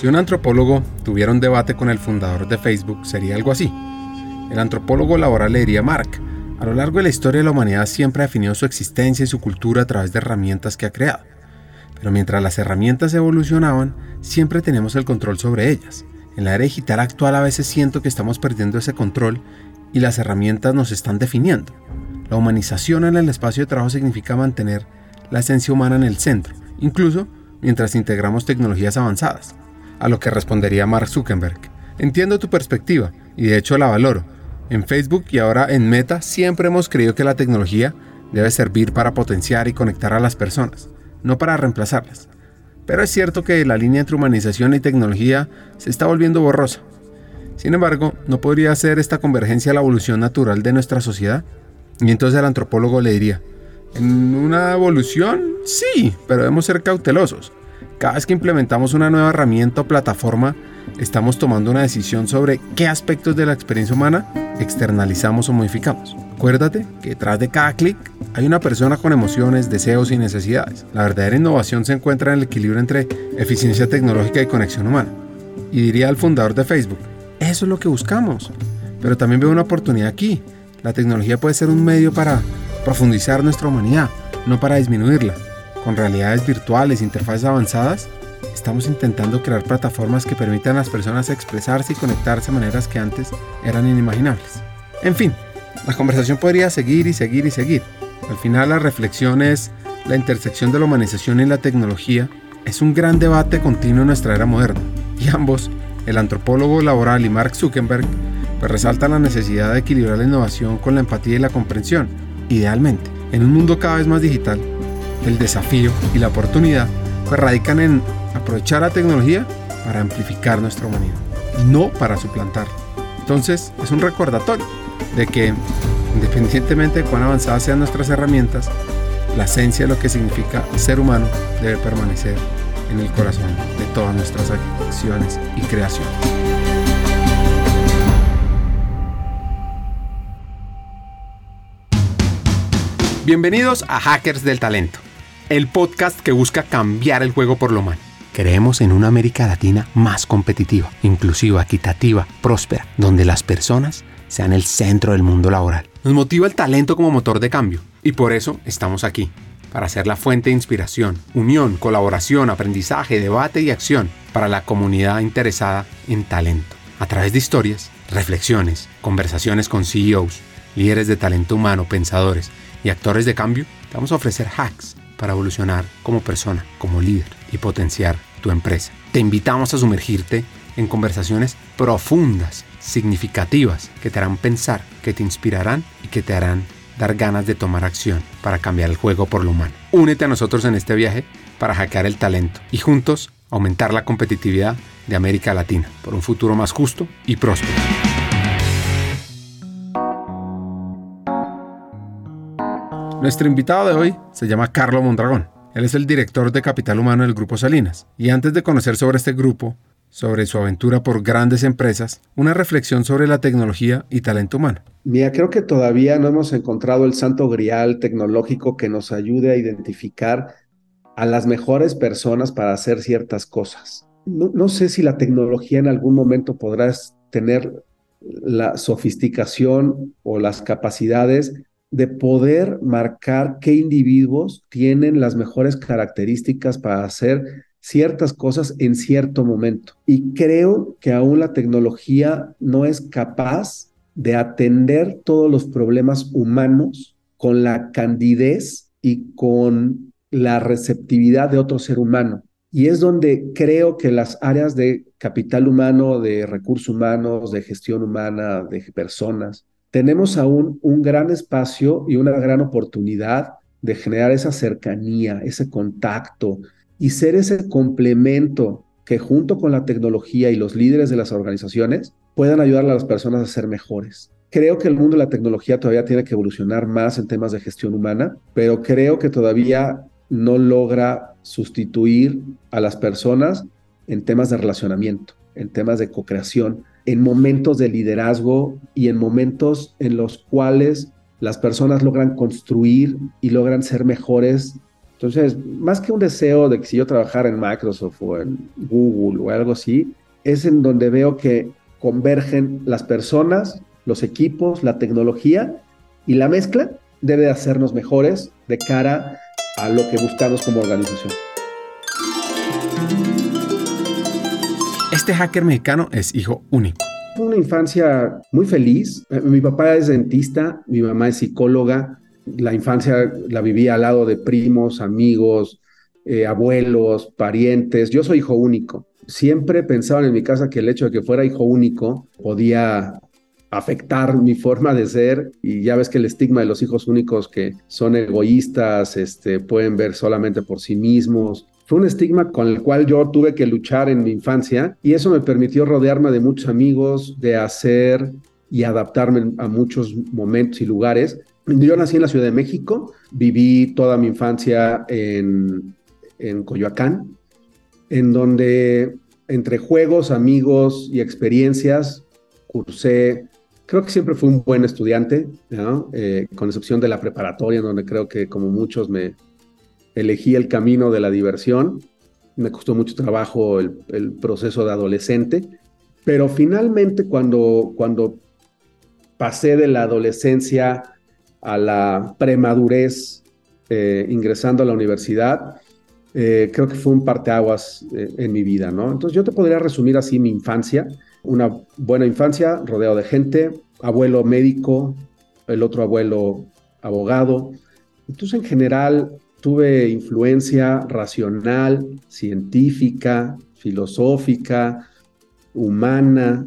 Si un antropólogo tuviera un debate con el fundador de Facebook, sería algo así. El antropólogo laboral le diría Mark, a lo largo de la historia la humanidad siempre ha definido su existencia y su cultura a través de herramientas que ha creado. Pero mientras las herramientas evolucionaban, siempre tenemos el control sobre ellas. En la era digital actual a veces siento que estamos perdiendo ese control y las herramientas nos están definiendo. La humanización en el espacio de trabajo significa mantener la esencia humana en el centro, incluso mientras integramos tecnologías avanzadas. A lo que respondería Mark Zuckerberg. Entiendo tu perspectiva y de hecho la valoro. En Facebook y ahora en Meta siempre hemos creído que la tecnología debe servir para potenciar y conectar a las personas, no para reemplazarlas. Pero es cierto que la línea entre humanización y tecnología se está volviendo borrosa. Sin embargo, ¿no podría ser esta convergencia la evolución natural de nuestra sociedad? Y entonces el antropólogo le diría, ¿en una evolución? Sí, pero debemos ser cautelosos. Cada vez que implementamos una nueva herramienta o plataforma, estamos tomando una decisión sobre qué aspectos de la experiencia humana externalizamos o modificamos. Acuérdate que detrás de cada clic hay una persona con emociones, deseos y necesidades. La verdadera innovación se encuentra en el equilibrio entre eficiencia tecnológica y conexión humana. Y diría al fundador de Facebook, eso es lo que buscamos. Pero también veo una oportunidad aquí. La tecnología puede ser un medio para profundizar nuestra humanidad, no para disminuirla. Con realidades virtuales, interfaces avanzadas, estamos intentando crear plataformas que permitan a las personas expresarse y conectarse de maneras que antes eran inimaginables. En fin, la conversación podría seguir y seguir y seguir. Al final la reflexión es la intersección de la humanización y la tecnología es un gran debate continuo en nuestra era moderna y ambos, el antropólogo laboral y Mark Zuckerberg, pues resaltan la necesidad de equilibrar la innovación con la empatía y la comprensión. Idealmente, en un mundo cada vez más digital, el desafío y la oportunidad pues radican en aprovechar la tecnología para amplificar nuestra humanidad, no para suplantarla. Entonces, es un recordatorio de que, independientemente de cuán avanzadas sean nuestras herramientas, la esencia de lo que significa ser humano debe permanecer en el corazón de todas nuestras acciones y creaciones. Bienvenidos a Hackers del Talento el podcast que busca cambiar el juego por lo humano. Creemos en una América Latina más competitiva, inclusiva, equitativa, próspera, donde las personas sean el centro del mundo laboral. Nos motiva el talento como motor de cambio y por eso estamos aquí, para ser la fuente de inspiración, unión, colaboración, aprendizaje, debate y acción para la comunidad interesada en talento. A través de historias, reflexiones, conversaciones con CEOs, líderes de talento humano, pensadores y actores de cambio, vamos a ofrecer hacks para evolucionar como persona, como líder y potenciar tu empresa. Te invitamos a sumergirte en conversaciones profundas, significativas, que te harán pensar, que te inspirarán y que te harán dar ganas de tomar acción para cambiar el juego por lo humano. Únete a nosotros en este viaje para hackear el talento y juntos aumentar la competitividad de América Latina por un futuro más justo y próspero. Nuestro invitado de hoy se llama Carlo Mondragón. Él es el director de Capital Humano del Grupo Salinas. Y antes de conocer sobre este grupo, sobre su aventura por grandes empresas, una reflexión sobre la tecnología y talento humano. Mira, creo que todavía no hemos encontrado el santo grial tecnológico que nos ayude a identificar a las mejores personas para hacer ciertas cosas. No, no sé si la tecnología en algún momento podrás tener la sofisticación o las capacidades de poder marcar qué individuos tienen las mejores características para hacer ciertas cosas en cierto momento. Y creo que aún la tecnología no es capaz de atender todos los problemas humanos con la candidez y con la receptividad de otro ser humano. Y es donde creo que las áreas de capital humano, de recursos humanos, de gestión humana, de personas, tenemos aún un gran espacio y una gran oportunidad de generar esa cercanía, ese contacto y ser ese complemento que junto con la tecnología y los líderes de las organizaciones puedan ayudar a las personas a ser mejores. Creo que el mundo de la tecnología todavía tiene que evolucionar más en temas de gestión humana, pero creo que todavía no logra sustituir a las personas en temas de relacionamiento, en temas de co-creación, en momentos de liderazgo y en momentos en los cuales las personas logran construir y logran ser mejores Entonces, más que un deseo de que si yo trabajara en Microsoft o en Google o algo así, es en donde veo que convergen las personas, los equipos, la tecnología y la mezcla debe hacernos mejores de cara a lo que buscamos como organización. Este hacker mexicano es hijo único. Una infancia muy feliz. Eh, mi papá es dentista, mi mamá es psicóloga. La infancia la viví al lado de primos, amigos, eh, abuelos, parientes. Yo soy hijo único. Siempre pensaban en mi casa que el hecho de que fuera hijo único podía afectar mi forma de ser y ya ves que el estigma de los hijos únicos que son egoístas, este, pueden ver solamente por sí mismos. Fue un estigma con el cual yo tuve que luchar en mi infancia y eso me permitió rodearme de muchos amigos, de hacer y adaptarme a muchos momentos y lugares. Yo nací en la Ciudad de México, viví toda mi infancia en, en Coyoacán, en donde entre juegos, amigos y experiencias cursé Creo que siempre fui un buen estudiante, eh, con excepción de la preparatoria, donde creo que como muchos me elegí el camino de la diversión. Me costó mucho trabajo el, proceso de adolescente, pero finalmente cuando, cuando pasé de la adolescencia a la premadurez, eh, ingresando a la universidad, eh, creo que fue un parteaguas en mi vida, ¿no? Entonces yo te podría resumir así mi infancia una buena infancia, rodeado de gente, abuelo médico, el otro abuelo abogado. Entonces, en general, tuve influencia racional, científica, filosófica, humana.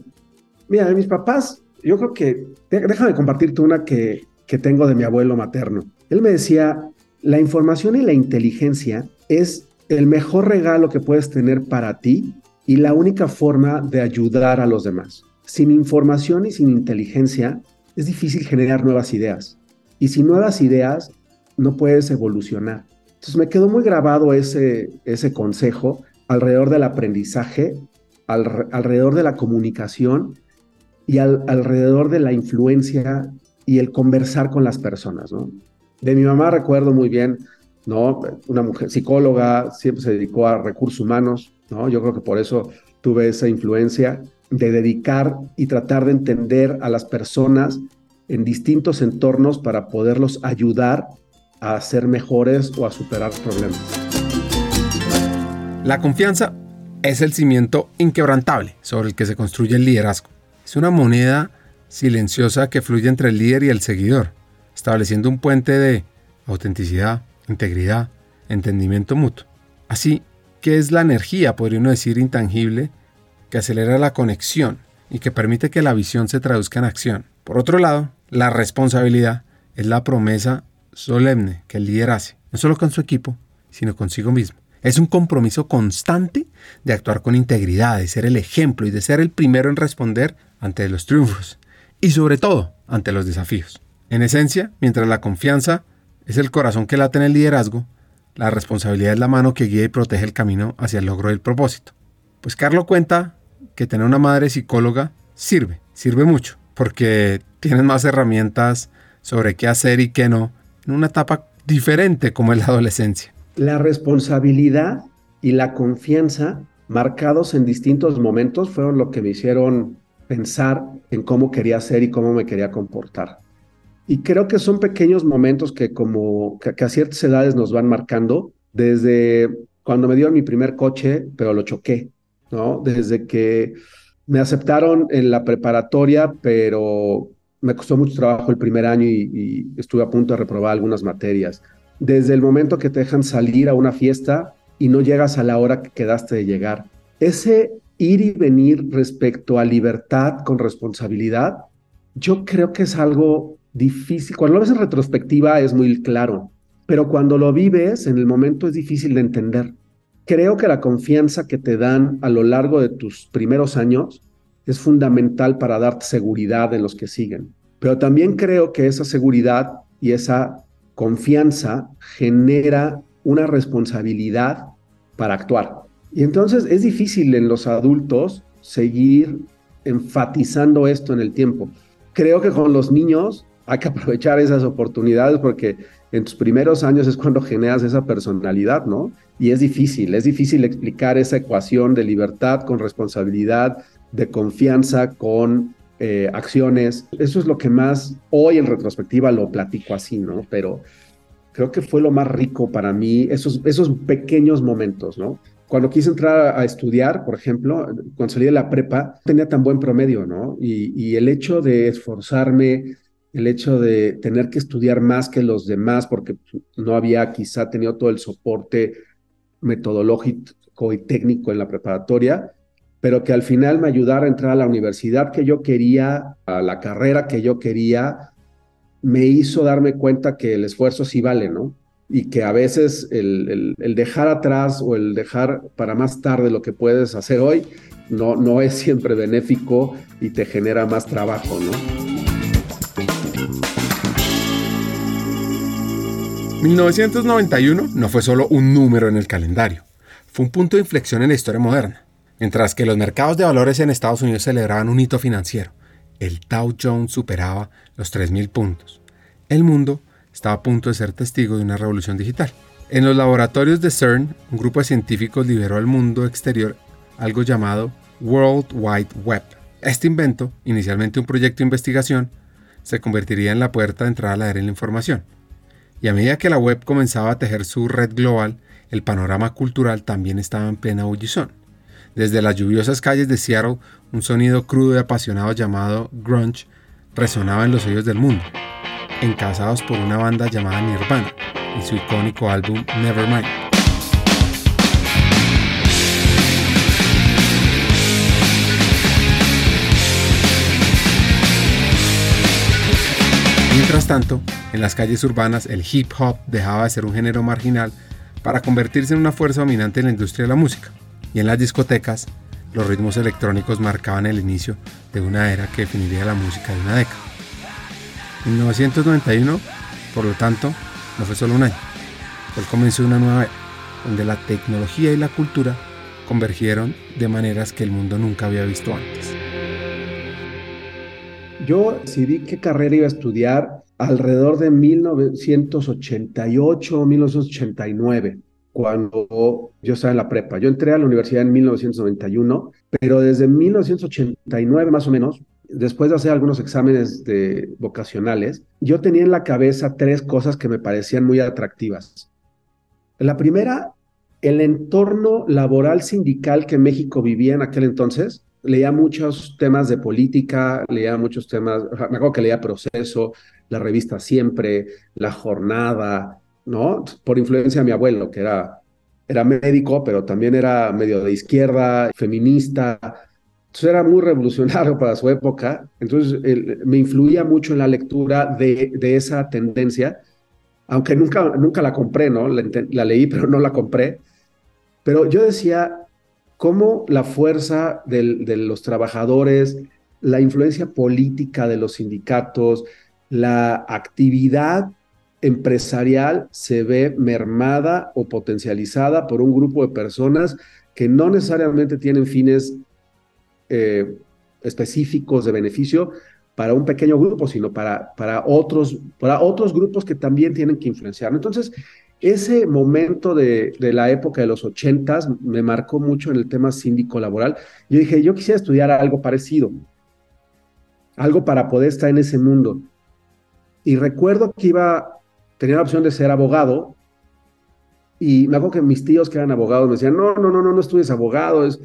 Mira, mis papás, yo creo que, déjame compartirte una que, que tengo de mi abuelo materno. Él me decía, la información y la inteligencia es el mejor regalo que puedes tener para ti y la única forma de ayudar a los demás. Sin información y sin inteligencia es difícil generar nuevas ideas. Y sin nuevas ideas no puedes evolucionar. Entonces me quedó muy grabado ese, ese consejo alrededor del aprendizaje, alrededor de la comunicación y alrededor de la influencia y el conversar con las personas. ¿no? De mi mamá recuerdo muy bien, ¿no? una mujer psicóloga, siempre se dedicó a recursos humanos, yo creo que por eso tuve esa influencia de dedicar y tratar de entender a las personas en distintos entornos para poderlos ayudar a ser mejores o a superar problemas. La confianza es el cimiento inquebrantable sobre el que se construye el liderazgo. Es una moneda silenciosa que fluye entre el líder y el seguidor, estableciendo un puente de autenticidad, integridad, entendimiento mutuo. Así, que es la energía, podría uno decir, intangible, que acelera la conexión y que permite que la visión se traduzca en acción. Por otro lado, la responsabilidad es la promesa solemne que hace, no solo con su equipo, sino consigo mismo. Es un compromiso constante de actuar con integridad, de ser el ejemplo y de ser el primero en responder ante los triunfos y sobre todo ante los desafíos. En esencia, mientras la confianza es el corazón que late en el liderazgo, la responsabilidad es la mano que guía y protege el camino hacia el logro del propósito. Pues Carlos cuenta que tener una madre psicóloga sirve, sirve mucho, porque tienes más herramientas sobre qué hacer y qué no en una etapa diferente como es la adolescencia. La responsabilidad y la confianza marcados en distintos momentos fueron lo que me hicieron pensar en cómo quería ser y cómo me quería comportar. Y creo que son pequeños momentos que como que, a ciertas edades nos van marcando, desde cuando me dieron mi primer coche, pero lo choqué, ¿no? Desde que me aceptaron en la preparatoria, pero me costó mucho trabajo el primer año y, y, estuve a punto de reprobar algunas materias. Desde el momento que te dejan salir a una fiesta y no llegas a la hora que quedaste de llegar. Ese ir y venir respecto a libertad con responsabilidad, yo creo que es algo difícil, cuando lo ves en retrospectiva es muy claro, pero cuando lo vives en el momento es difícil de entender. Creo que la confianza que te dan a lo largo de tus primeros años es fundamental para darte seguridad en los que siguen. Pero también creo que esa seguridad y esa confianza genera una responsabilidad para actuar. Y entonces es difícil en los adultos seguir enfatizando esto en el tiempo. Creo que con los niños hay que aprovechar esas oportunidades porque en tus primeros años es cuando generas esa personalidad, ¿no? Y es difícil, es difícil explicar esa ecuación de libertad con responsabilidad, de confianza con eh, acciones. Eso es lo que más hoy en retrospectiva lo platico así, ¿no? Pero creo que fue lo más rico para mí, esos, esos pequeños momentos, ¿no? Cuando quise entrar a estudiar, por ejemplo, cuando salí de la prepa, tenía tan buen promedio, ¿no? Y, y el hecho de esforzarme, el hecho de tener que estudiar más que los demás, porque no había quizá tenido todo el soporte metodológico y técnico en la preparatoria, pero que al final me ayudara a entrar a la universidad que yo quería, a la carrera que yo quería, me hizo darme cuenta que el esfuerzo sí vale, ¿no? Y que a veces el, el, dejar atrás o el dejar para más tarde lo que puedes hacer hoy no, no es siempre benéfico y te genera más trabajo, ¿no? 1991 no fue solo un número en el calendario, fue un punto de inflexión en la historia moderna. Mientras que los mercados de valores en Estados Unidos celebraban un hito financiero, el Dow Jones superaba los 3.000 puntos. El mundo estaba a punto de ser testigo de una revolución digital. En los laboratorios de CERN, un grupo de científicos liberó al mundo exterior algo llamado World Wide Web. Este invento, inicialmente un proyecto de investigación, se convertiría en la puerta de entrada a la era de la información. Y a medida que la web comenzaba a tejer su red global, el panorama cultural también estaba en plena ebullición. Desde las lluviosas calles de Seattle, un sonido crudo y apasionado llamado grunge resonaba en los oídos del mundo, encasados por una banda llamada Nirvana y su icónico álbum Nevermind. Mientras tanto, en las calles urbanas el hip hop dejaba de ser un género marginal para convertirse en una fuerza dominante en la industria de la música. Y en las discotecas, los ritmos electrónicos marcaban el inicio de una era que definiría la música de una década. En 1991, por lo tanto, no fue solo un año, fue el comienzo de una nueva era, donde la tecnología y la cultura convergieron de maneras que el mundo nunca había visto antes. Yo decidí qué carrera iba a estudiar alrededor de 1988 o 1989, cuando yo estaba en la prepa. Yo entré a la universidad en 1991, pero desde 1989 más o menos, después de hacer algunos exámenes de vocacionales, yo tenía en la cabeza tres cosas que me parecían muy atractivas. La primera, el entorno laboral sindical que México vivía en aquel entonces leía muchos temas de política, leía muchos temas, me acuerdo que leía Proceso, la revista Siempre, La Jornada, ¿no? Por influencia de mi abuelo, que era, era médico, pero también era medio de izquierda, feminista. Entonces era muy revolucionario para su época. Entonces me influía mucho en la lectura de, de esa tendencia, aunque nunca, nunca la compré, ¿no? La, la leí, pero no la compré. Pero yo decía, cómo la fuerza de los trabajadores, la influencia política de los sindicatos, la actividad empresarial se ve mermada o potencializada por un grupo de personas que no necesariamente tienen fines eh, específicos de beneficio para un pequeño grupo, sino para, para, otros, para otros grupos que también tienen que influenciar. Entonces, ese momento de, la época de los ochentas me marcó mucho en el tema síndico laboral. Yo dije, yo quisiera estudiar algo parecido, algo para poder estar en ese mundo. Y recuerdo que iba, tenía la opción de ser abogado, y me acuerdo que mis tíos que eran abogados me decían, no, no, no, no, no estudies abogado, es,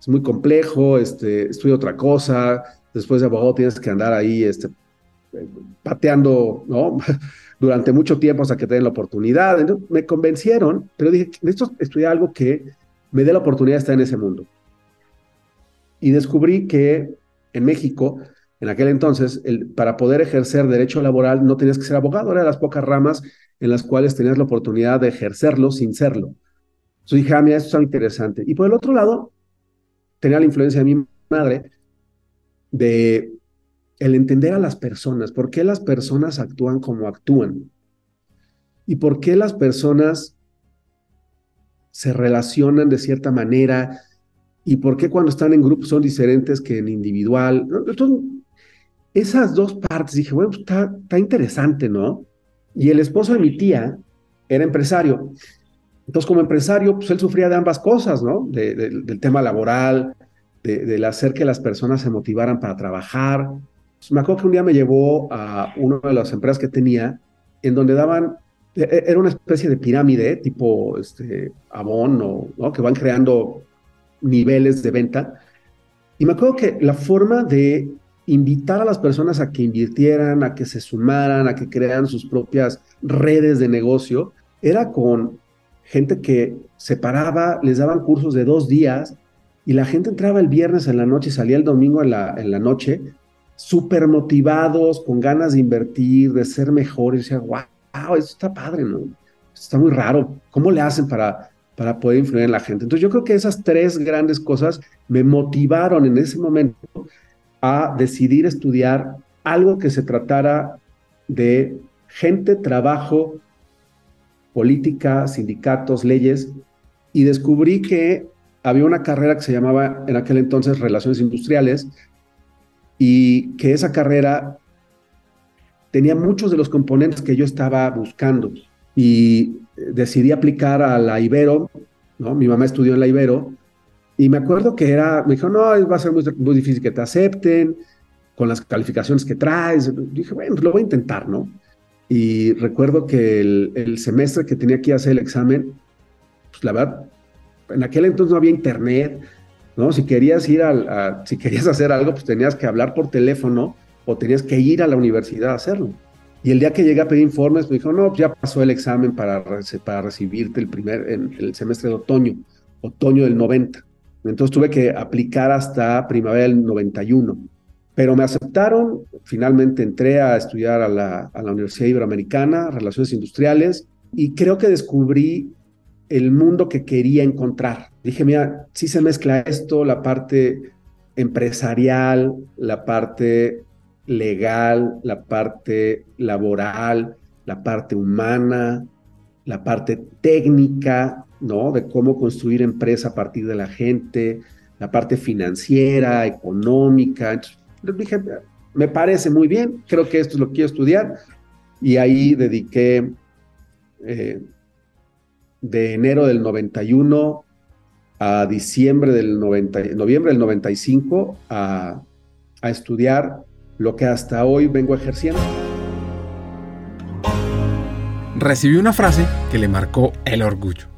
es muy complejo, este, estudia otra cosa, después de abogado tienes que andar ahí este, pateando, ¿no? durante mucho tiempo hasta que tengan la oportunidad. Entonces, me convencieron, pero dije, necesito estudiar algo que me dé la oportunidad de estar en ese mundo. Y descubrí que en México, en aquel entonces, para poder ejercer derecho laboral no tenías que ser abogado, era de las pocas ramas en las cuales tenías la oportunidad de ejercerlo sin serlo. Entonces dije, ah, mira, esto es interesante. Y por el otro lado, tenía la influencia de mi madre de el entender a las personas, por qué las personas actúan como actúan y por qué las personas se relacionan de cierta manera y por qué cuando están en grupo son diferentes que en individual. Esas dos partes dije, bueno, pues, está, está interesante, ¿no? Y el esposo de mi tía era empresario. Entonces, como empresario, pues él sufría de ambas cosas, ¿no? del tema laboral, de, del hacer que las personas se motivaran para trabajar. Pues, me acuerdo que un día me llevó a una de las empresas que tenía, en donde daban, e, e, era una especie de pirámide, tipo este, Avon, ¿no? que van creando niveles de venta. Y me acuerdo que la forma de invitar a las personas a que invirtieran, a que se sumaran, a que crearan sus propias redes de negocio, era con gente que se paraba, les daban cursos de dos días y la gente entraba el viernes en la noche y salía el domingo en la, en la noche, súper motivados, con ganas de invertir, de ser mejores. Y decía, wow, eso está padre, ¿no? Está muy raro. ¿Cómo le hacen para, para poder influir en la gente? Entonces yo creo que esas tres grandes cosas me motivaron en ese momento a decidir estudiar algo que se tratara de gente, trabajo, política, sindicatos, leyes, y descubrí que había una carrera que se llamaba en aquel entonces Relaciones Industriales, y que esa carrera tenía muchos de los componentes que yo estaba buscando. Y decidí aplicar a la Ibero, ¿no? Mi mamá estudió en la Ibero, y me acuerdo que era, me dijo, no, va a ser muy, difícil que te acepten con las calificaciones que traes. Dije, bueno, pues lo voy a intentar, ¿no? Y recuerdo que el, semestre que tenía que hacer el examen, pues la verdad, en aquel entonces no había internet, ¿no? Si querías ir a, si querías hacer algo, pues tenías que hablar por teléfono o tenías que ir a la universidad a hacerlo. Y el día que llegué a pedir informes, me dijo, no, pues ya pasó el examen para, para recibirte el primer, en el semestre de otoño, otoño del 90. Entonces tuve que aplicar hasta primavera del 91. Pero me aceptaron, finalmente entré a estudiar a la, a la Universidad Iberoamericana, Relaciones Industriales, y creo que descubrí el mundo que quería encontrar. Dije, mira, si se mezcla esto, la parte empresarial, la parte legal, la parte laboral, la parte humana, la parte técnica, ¿no? De cómo construir empresa a partir de la gente, la parte financiera, económica. Dije, me parece muy bien, creo que esto es lo que quiero estudiar. Y ahí dediqué eh, de enero del 91 a diciembre del 90, noviembre del 95 a, a estudiar lo que hasta hoy vengo ejerciendo. Recibí una frase que le marcó el orgullo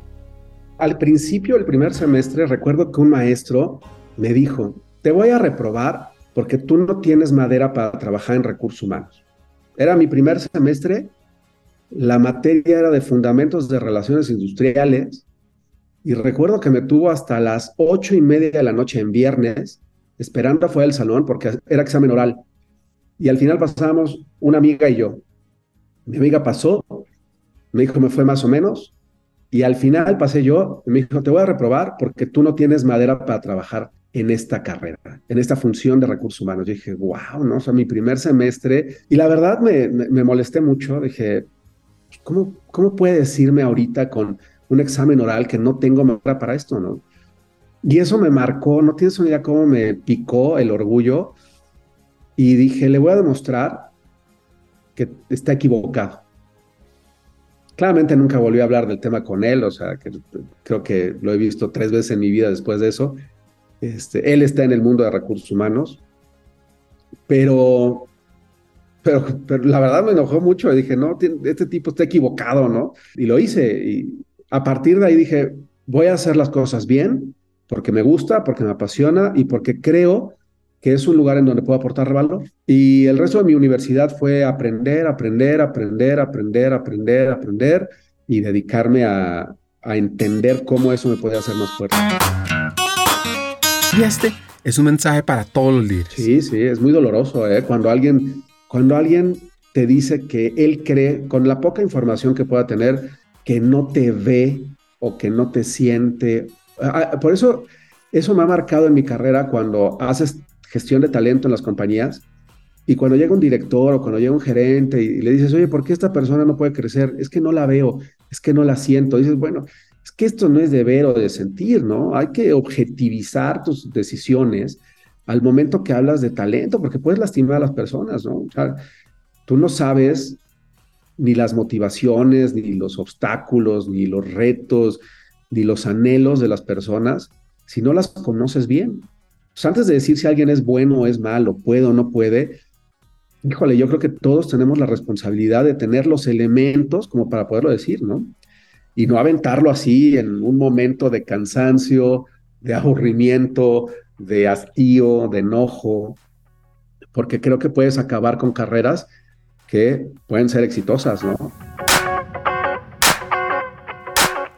al principio del primer semestre recuerdo que un maestro me dijo, te voy a reprobar porque tú no tienes madera para trabajar en recursos humanos. Era mi primer semestre, la materia era de fundamentos de relaciones industriales y recuerdo que me tuvo hasta las ocho y media de la noche en viernes esperando afuera del salón porque era examen oral. Y al final pasábamos una amiga y yo. Mi amiga pasó, me dijo, me fue más o menos, y al final pasé yo, y me dijo, te voy a reprobar porque tú no tienes madera para trabajar en esta carrera, en esta función de recursos humanos. Yo dije, wow, ¿no? O sea, mi primer semestre. Y la verdad me, me, molesté mucho. Dije, ¿cómo, ¿cómo puede decirme ahorita con un examen oral que no tengo madera para esto, no? Y eso me marcó, no tienes una idea cómo me picó el orgullo. Y dije, le voy a demostrar que está equivocado. Claramente nunca volví a hablar del tema con él, o sea, creo que lo he visto tres veces en mi vida después de eso. Este, él está en el mundo de recursos humanos, pero, pero, pero la verdad me enojó mucho y dije, no, este tipo está equivocado, ¿no? Y lo hice y a partir de ahí dije, voy a hacer las cosas bien porque me gusta, porque me apasiona y porque creo que es un lugar en donde puedo aportar valor. Y el resto de mi universidad fue aprender, aprender, aprender, aprender, aprender, aprender y dedicarme a, entender cómo eso me puede hacer más fuerte. Y este es un mensaje para todos los líderes. Sí, sí, es muy doloroso, ¿eh? Cuando alguien, cuando alguien te dice que él cree, con la poca información que pueda tener, que no te ve o que no te siente. Ah, ah, por eso, eso me ha marcado en mi carrera cuando haces gestión de talento en las compañías. Y cuando llega un director o cuando llega un gerente y, le dices, oye, ¿por qué esta persona no puede crecer? Es que no la veo, es que no la siento. dices, bueno, es que esto no es de ver o de sentir, ¿no? Hay que objetivizar tus decisiones al momento que hablas de talento, porque puedes lastimar a las personas, ¿no? O sea, tú no sabes ni las motivaciones, ni los obstáculos, ni los retos, ni los anhelos de las personas si no las conoces bien. Pues antes de decir si alguien es bueno o es malo, puede o no puede, híjole, yo creo que todos tenemos la responsabilidad de tener los elementos como para poderlo decir, ¿no? Y no aventarlo así en un momento de cansancio, de aburrimiento, de hastío, de enojo, porque creo que puedes acabar con carreras que pueden ser exitosas, ¿no?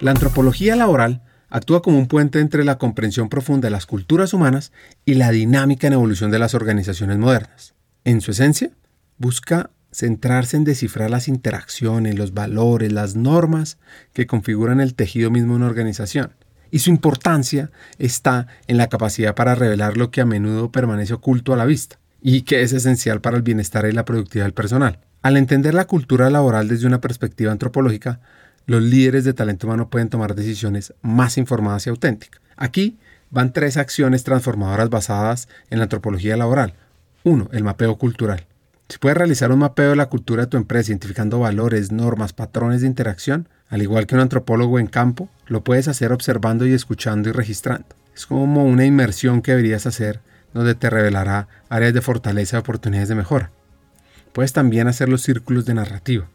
La antropología laboral actúa como un puente entre la comprensión profunda de las culturas humanas y la dinámica en evolución de las organizaciones modernas. En su esencia, busca centrarse en descifrar las interacciones, los valores, las normas que configuran el tejido mismo de una organización. Y su importancia está en la capacidad para revelar lo que a menudo permanece oculto a la vista y que es esencial para el bienestar y la productividad del personal. Al entender la cultura laboral desde una perspectiva antropológica, los líderes de talento humano pueden tomar decisiones más informadas y auténticas. Aquí van tres acciones transformadoras basadas en la antropología laboral. Uno, el mapeo cultural. Si puedes realizar un mapeo de la cultura de tu empresa identificando valores, normas, patrones de interacción, al igual que un antropólogo en campo, lo puedes hacer observando y escuchando y registrando. Es como una inmersión que deberías hacer donde te revelará áreas de fortaleza y oportunidades de mejora. Puedes también hacer los círculos de narrativa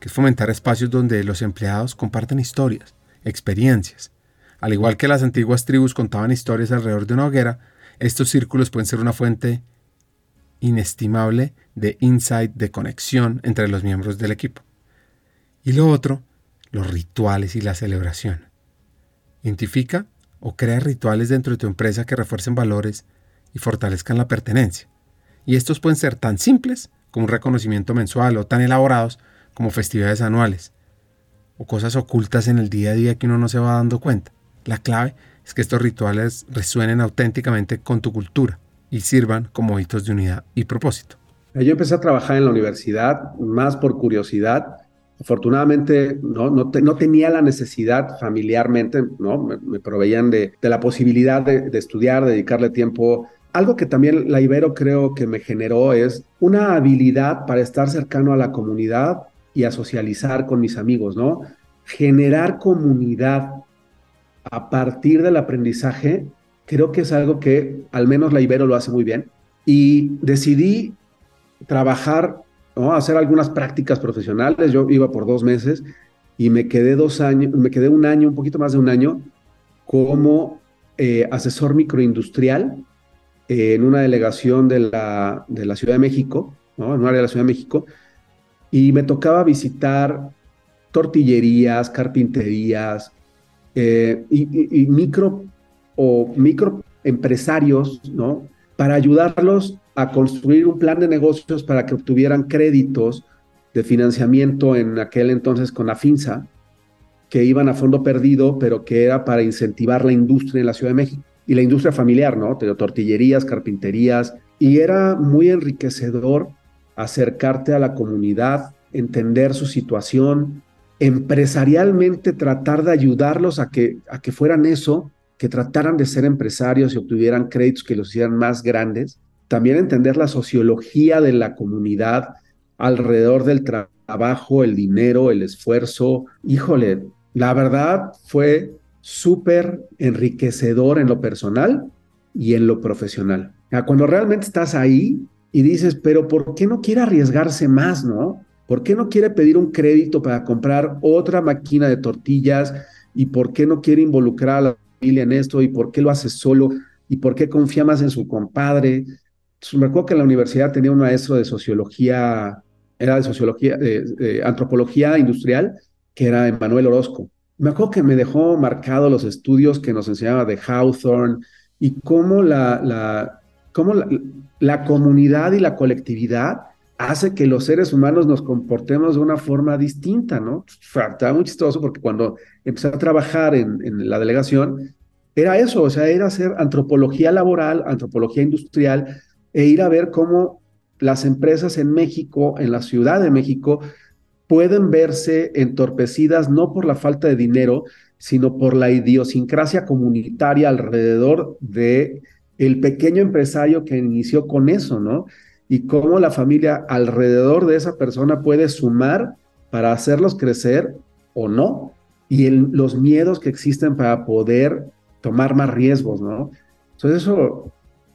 que es fomentar espacios donde los empleados comparten historias, experiencias. Al igual que las antiguas tribus contaban historias alrededor de una hoguera, estos círculos pueden ser una fuente inestimable de insight, de conexión entre los miembros del equipo. Y lo otro, los rituales y la celebración. Identifica o crea rituales dentro de tu empresa que refuercen valores y fortalezcan la pertenencia. Y estos pueden ser tan simples como un reconocimiento mensual o tan elaborados como festividades anuales o cosas ocultas en el día a día que uno no se va dando cuenta. La clave es que estos rituales resuenen auténticamente con tu cultura y sirvan como hitos de unidad y propósito. Yo empecé a trabajar en la universidad más por curiosidad. Afortunadamente no, no, tenía la necesidad familiarmente, ¿no? me, proveían de, la posibilidad de, de estudiar, de dedicarle tiempo algo que también la Ibero creo que me generó es una habilidad para estar cercano a la comunidad y a socializar con mis amigos, ¿no? Generar comunidad a partir del aprendizaje, creo que es algo que al menos la Ibero lo hace muy bien. Y decidí trabajar, ¿no? hacer algunas prácticas profesionales. Yo iba por dos meses y me quedé dos años, me quedé un año, un poquito más de un año, como eh, asesor microindustrial eh, en una delegación de la, de la Ciudad de México, ¿no? en un área de la Ciudad de México, y me tocaba visitar tortillerías, carpinterías eh, y, micro o microempresarios, ¿no? Para ayudarlos a construir un plan de negocios para que obtuvieran créditos de financiamiento en aquel entonces con la FINSA, que iban a fondo perdido, pero que era para incentivar la industria en la Ciudad de México y la industria familiar, ¿no? Tortillerías, carpinterías, y era muy enriquecedor acercarte a la comunidad, entender su situación, empresarialmente tratar de ayudarlos a que, a que fueran eso, que trataran de ser empresarios y obtuvieran créditos que los hicieran más grandes. También entender la sociología de la comunidad alrededor del trabajo, el dinero, el esfuerzo. Híjole, la verdad fue súper enriquecedor en lo personal y en lo profesional. Cuando realmente estás ahí, y dices, pero ¿por qué no quiere arriesgarse más, no? ¿Por qué no quiere pedir un crédito para comprar otra máquina de tortillas? ¿Y por qué no quiere involucrar a la familia en esto? ¿Y por qué lo hace solo? ¿Y por qué confía más en su compadre? me acuerdo que en la universidad tenía un maestro de sociología, era de sociología, de, antropología industrial, que era Emanuel Orozco. Me acuerdo que me dejó marcado los estudios que nos enseñaba de Hawthorne y cómo la, cómo la, la comunidad y la colectividad hace que los seres humanos nos comportemos de una forma distinta, ¿no? Estaba muy chistoso porque cuando empecé a trabajar en, la delegación, era eso, o sea, era hacer antropología laboral, antropología industrial, e ir a ver cómo las empresas en México, en la Ciudad de México, pueden verse entorpecidas no por la falta de dinero, sino por la idiosincrasia comunitaria alrededor de el pequeño empresario que inició con eso, ¿no? Y cómo la familia alrededor de esa persona puede sumar para hacerlos crecer o no, y los miedos que existen para poder tomar más riesgos, ¿no? Entonces eso,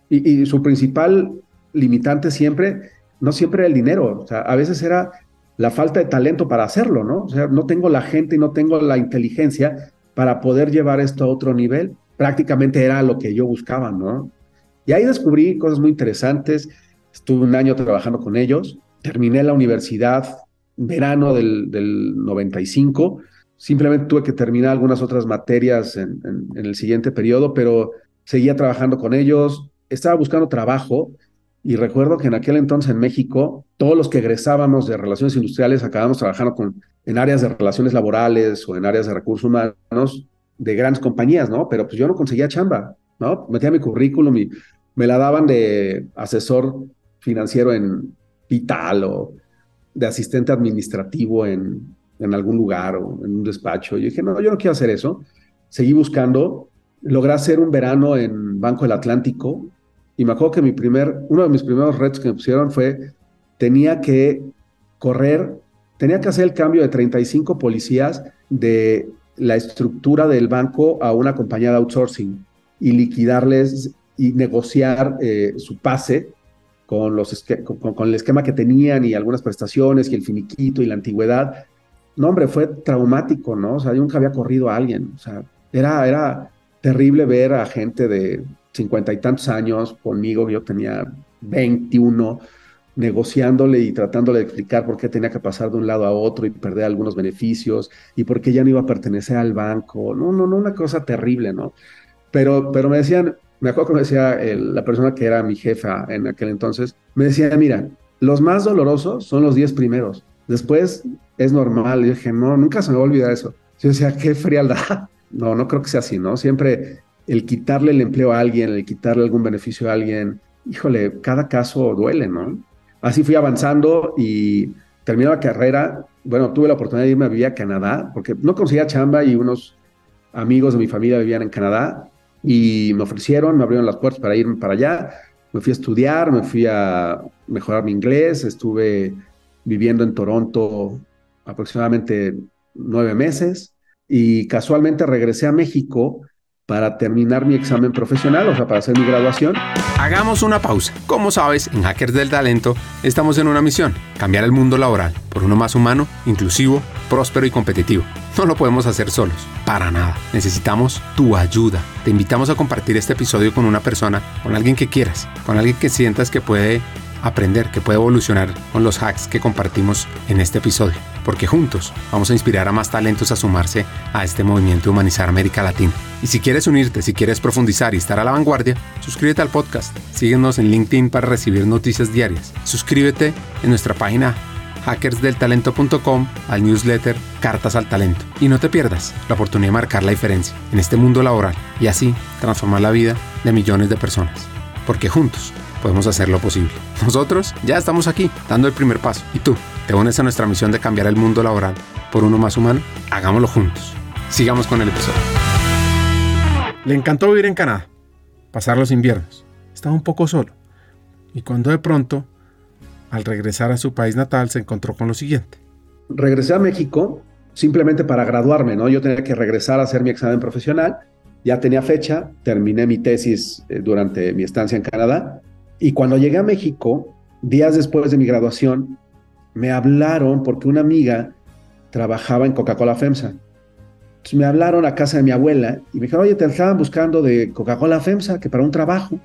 y, su principal limitante siempre, no siempre era el dinero, o sea, a veces era la falta de talento para hacerlo, ¿no? O sea, no tengo la gente y no tengo la inteligencia para poder llevar esto a otro nivel. Prácticamente era lo que yo buscaba, ¿no? Y ahí descubrí cosas muy interesantes. Estuve un año trabajando con ellos. Terminé la universidad verano del, del 95. Simplemente tuve que terminar algunas otras materias en, el siguiente periodo, pero seguía trabajando con ellos. Estaba buscando trabajo y recuerdo que en aquel entonces en México, todos los que egresábamos de relaciones industriales acabamos trabajando con, en áreas de relaciones laborales o en áreas de recursos humanos de grandes compañías, ¿no? Pero pues yo no conseguía chamba, ¿no? Metía mi currículum y me la daban de asesor financiero en Vital o de asistente administrativo en, en algún lugar o en un despacho. Yo dije, no, yo no quiero hacer eso. Seguí buscando. Logré hacer un verano en Banco del Atlántico y me acuerdo que mi primer, uno de mis primeros retos que me pusieron fue, tenía que correr, tenía que hacer el cambio de 35 policías de la estructura del banco a una compañía de outsourcing y liquidarles y negociar eh, su pase con, los con, el esquema que tenían y algunas prestaciones y el finiquito y la antigüedad. No, hombre, fue traumático, ¿no? O sea, yo nunca había corrido a alguien. O sea, era, era terrible ver a gente de cincuenta y tantos años conmigo, yo tenía 21, negociándole y tratándole de explicar por qué tenía que pasar de un lado a otro y perder algunos beneficios y por qué ya no iba a pertenecer al banco. No, no, no, una cosa terrible, ¿no? Pero, pero me decían, me acuerdo que me decía la persona que era mi jefa en aquel entonces, me decía, mira, los más dolorosos son los 10 primeros. Después es normal. Yo dije, no, nunca se me va a olvidar eso. Yo decía, qué frialdad. No, no creo que sea así, ¿no? Siempre el quitarle el empleo a alguien, el quitarle algún beneficio a alguien, híjole, cada caso duele, ¿no? Así fui avanzando y terminé la carrera. Bueno, tuve la oportunidad de irme a vivir a Canadá, porque no conseguía chamba y unos amigos de mi familia vivían en Canadá y me ofrecieron, me abrieron las puertas para irme para allá. Me fui a estudiar, me fui a mejorar mi inglés, estuve viviendo en Toronto aproximadamente nueve meses y casualmente regresé a México para terminar mi examen profesional, o sea, para hacer mi graduación. Hagamos una pausa. Como sabes, en Hackers del Talento estamos en una misión, cambiar el mundo laboral por uno más humano, inclusivo, próspero y competitivo. No lo podemos hacer solos, para nada. Necesitamos tu ayuda. Te invitamos a compartir este episodio con una persona, con alguien que quieras, con alguien que sientas que puede aprender, que puede evolucionar con los hacks que compartimos en este episodio porque juntos vamos a inspirar a más talentos a sumarse a este movimiento de humanizar América Latina. Y si quieres unirte, si quieres profundizar y estar a la vanguardia, suscríbete al podcast, síguenos en LinkedIn para recibir noticias diarias, suscríbete en nuestra página hackersdeltalento.com al newsletter Cartas al Talento y no te pierdas la oportunidad de marcar la diferencia en este mundo laboral y así transformar la vida de millones de personas, porque juntos podemos hacer lo posible. Nosotros ya estamos aquí dando el primer paso y tú ¿Te unes a nuestra misión de cambiar el mundo laboral por uno más humano? Hagámoslo juntos. Sigamos con el episodio. Le encantó vivir en Canadá, pasar los inviernos. Estaba un poco solo. Y cuando de pronto, al regresar a su país natal, se encontró con lo siguiente. Regresé a México simplemente para graduarme, ¿no? Yo tenía que regresar a hacer mi examen profesional. Ya tenía fecha, terminé mi tesis eh, durante mi estancia en Canadá. Y cuando llegué a México, días después de mi graduación, me hablaron porque una amiga trabajaba en Coca-Cola FEMSA. Entonces me hablaron a casa de mi abuela y me dijeron, oye, te estaban buscando de Coca-Cola FEMSA, que para un trabajo.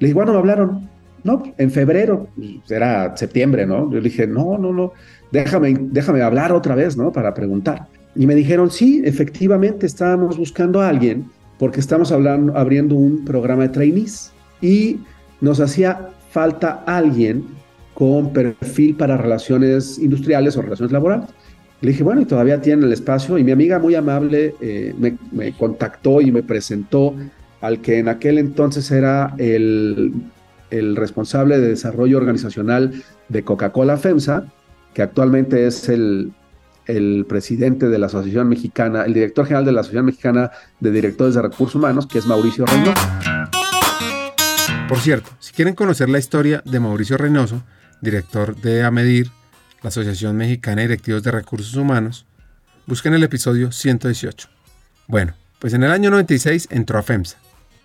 Le dije, bueno, me hablaron, no, en febrero, era septiembre, ¿no? Yo le dije, no, no, no, déjame, déjame hablar otra vez, ¿no? Para preguntar. Y me dijeron, sí, efectivamente estábamos buscando a alguien porque estamos hablando, abriendo un programa de trainees y nos hacía falta alguien con perfil para relaciones industriales o relaciones laborales. Le dije, bueno, y todavía tienen el espacio. Y mi amiga muy amable eh, me, contactó y me presentó al que en aquel entonces era el, el responsable de desarrollo organizacional de Coca-Cola FEMSA, que actualmente es el, el presidente de la Asociación Mexicana, el director general de la Asociación Mexicana de Directores de Recursos Humanos, que es Mauricio Reynoso. Por cierto, si quieren conocer la historia de Mauricio Reynoso, director de AMEDIR, la Asociación Mexicana de Directivos de Recursos Humanos, busquen el episodio 118. Bueno, pues en el año 96 entró a FEMSA.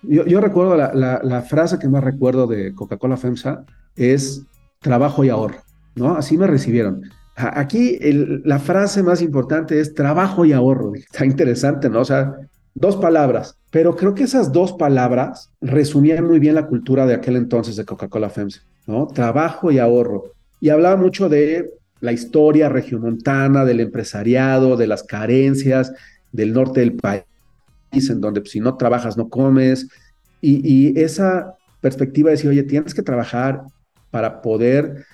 Yo, recuerdo la, frase que más recuerdo de Coca-Cola FEMSA es trabajo y ahorro, ¿no? Así me recibieron. Aquí la frase más importante es trabajo y ahorro. Está interesante, ¿no? O sea, dos palabras, pero creo que esas dos palabras resumían muy bien la cultura de aquel entonces de Coca-Cola FEMSA, ¿no? Trabajo y ahorro. Y hablaba mucho de la historia regiomontana, del empresariado, de las carencias del norte del país, en donde pues, si no trabajas no comes. Y, y esa perspectiva de decir, oye, tienes que trabajar para poder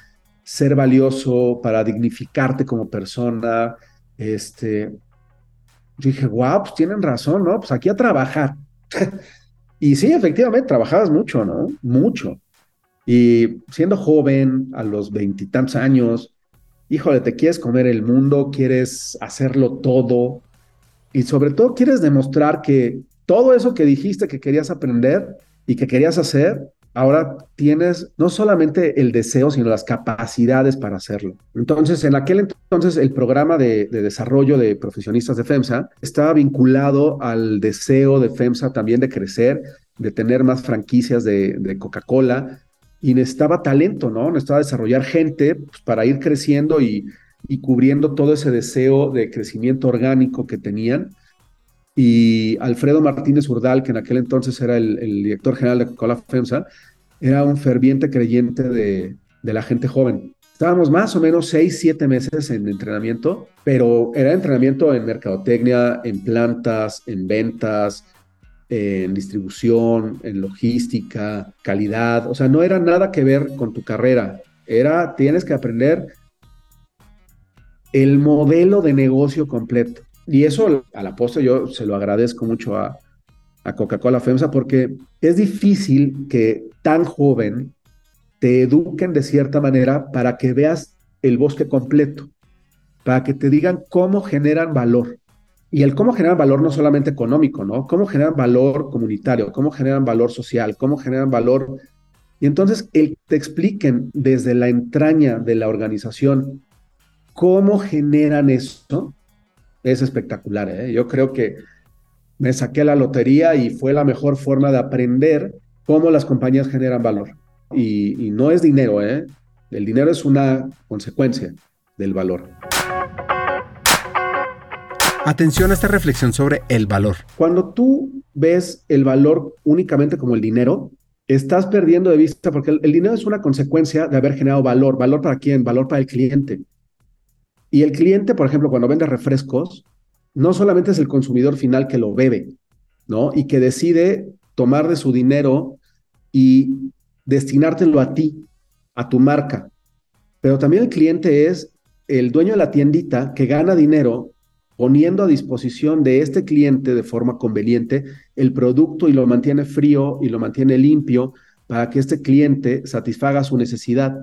ser valioso, para dignificarte como persona. Este, yo dije, wow, pues tienen razón, ¿no? Pues aquí a trabajar. y sí, efectivamente, trabajabas mucho, ¿no? Mucho. Y siendo joven, a los veintitantos años, híjole, te quieres comer el mundo, quieres hacerlo todo. Y sobre todo quieres demostrar que todo eso que dijiste que querías aprender y que querías hacer, ahora tienes no solamente el deseo, sino las capacidades para hacerlo. Entonces, en aquel entonces, el programa de, desarrollo de profesionistas de FEMSA estaba vinculado al deseo de FEMSA también de crecer, de tener más franquicias de, Coca-Cola, y necesitaba talento, ¿no? Necesitaba desarrollar gente pues, para ir creciendo y, y cubriendo todo ese deseo de crecimiento orgánico que tenían y Alfredo Martínez Urdal, que en aquel entonces era el, director general de Coca-Cola FEMSA, era un ferviente creyente de, la gente joven. Estábamos más o menos seis, siete meses en entrenamiento, pero era entrenamiento en mercadotecnia, en plantas, en ventas, en distribución, en logística, calidad. O sea, no era nada que ver con tu carrera. Era, tienes que aprender el modelo de negocio completo. Y eso a la postre yo se lo agradezco mucho a, Coca-Cola FEMSA porque es difícil que tan joven te eduquen de cierta manera para que veas el bosque completo, para que te digan cómo generan valor. Y el cómo generan valor no solamente económico, ¿no? Cómo generan valor comunitario, cómo generan valor social, cómo generan valor. Y entonces el te expliquen desde la entraña de la organización cómo generan eso, es espectacular. ¿eh? Yo creo que me saqué la lotería y fue la mejor forma de aprender cómo las compañías generan valor. Y, no es dinero, ¿eh? el dinero es una consecuencia del valor. Atención a esta reflexión sobre el valor. Cuando tú ves el valor únicamente como el dinero, estás perdiendo de vista porque el, el, dinero es una consecuencia de haber generado valor. ¿Valor para quién? Valor para el cliente. Y el cliente, por ejemplo, cuando vende refrescos, no solamente es el consumidor final que lo bebe, ¿no? Y que decide tomar de su dinero y destinártelo a ti, a tu marca. Pero también el cliente es el dueño de la tiendita que gana dinero poniendo a disposición de este cliente de forma conveniente el producto y lo mantiene frío y lo mantiene limpio para que este cliente satisfaga su necesidad.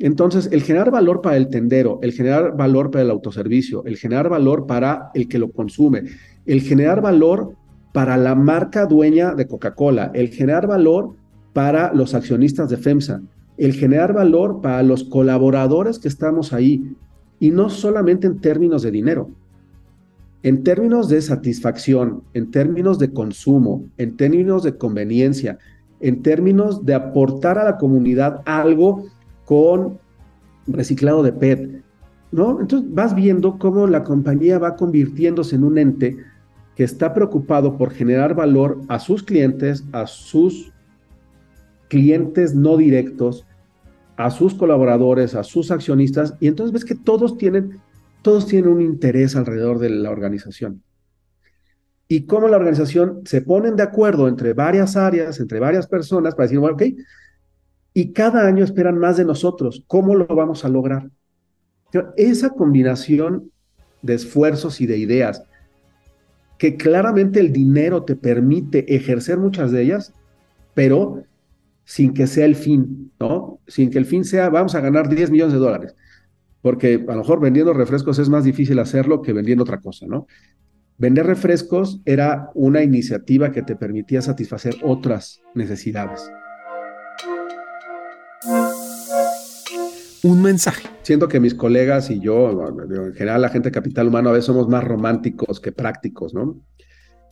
Entonces, el generar valor para el tendero, el generar valor para el autoservicio, el generar valor para el que lo consume, el generar valor para la marca dueña de Coca-Cola, el generar valor para los accionistas de FEMSA, el generar valor para los colaboradores que estamos ahí, y no solamente en términos de dinero, en términos de satisfacción, en términos de consumo, en términos de conveniencia, en términos de aportar a la comunidad algo con reciclado de PET, ¿no? Entonces vas viendo cómo la compañía va convirtiéndose en un ente que está preocupado por generar valor a sus clientes, a sus clientes no directos, a sus colaboradores, a sus accionistas, y entonces ves que todos tienen, todos tienen un interés alrededor de la organización. Y cómo la organización se ponen de acuerdo entre varias áreas, entre varias personas, para decir, bueno, ok, y cada año esperan más de nosotros. ¿Cómo lo vamos a lograr? Esa combinación de esfuerzos y de ideas, que claramente el dinero te permite ejercer muchas de ellas, pero sin que sea el fin, ¿no? Sin que el fin sea, vamos a ganar 10 millones de dólares, porque a lo mejor vendiendo refrescos es más difícil hacerlo que vendiendo otra cosa, ¿no? Vender refrescos era una iniciativa que te permitía satisfacer otras necesidades. Un mensaje. Siento que mis colegas y yo, en general la gente de capital humano, a veces somos más románticos que prácticos, ¿no?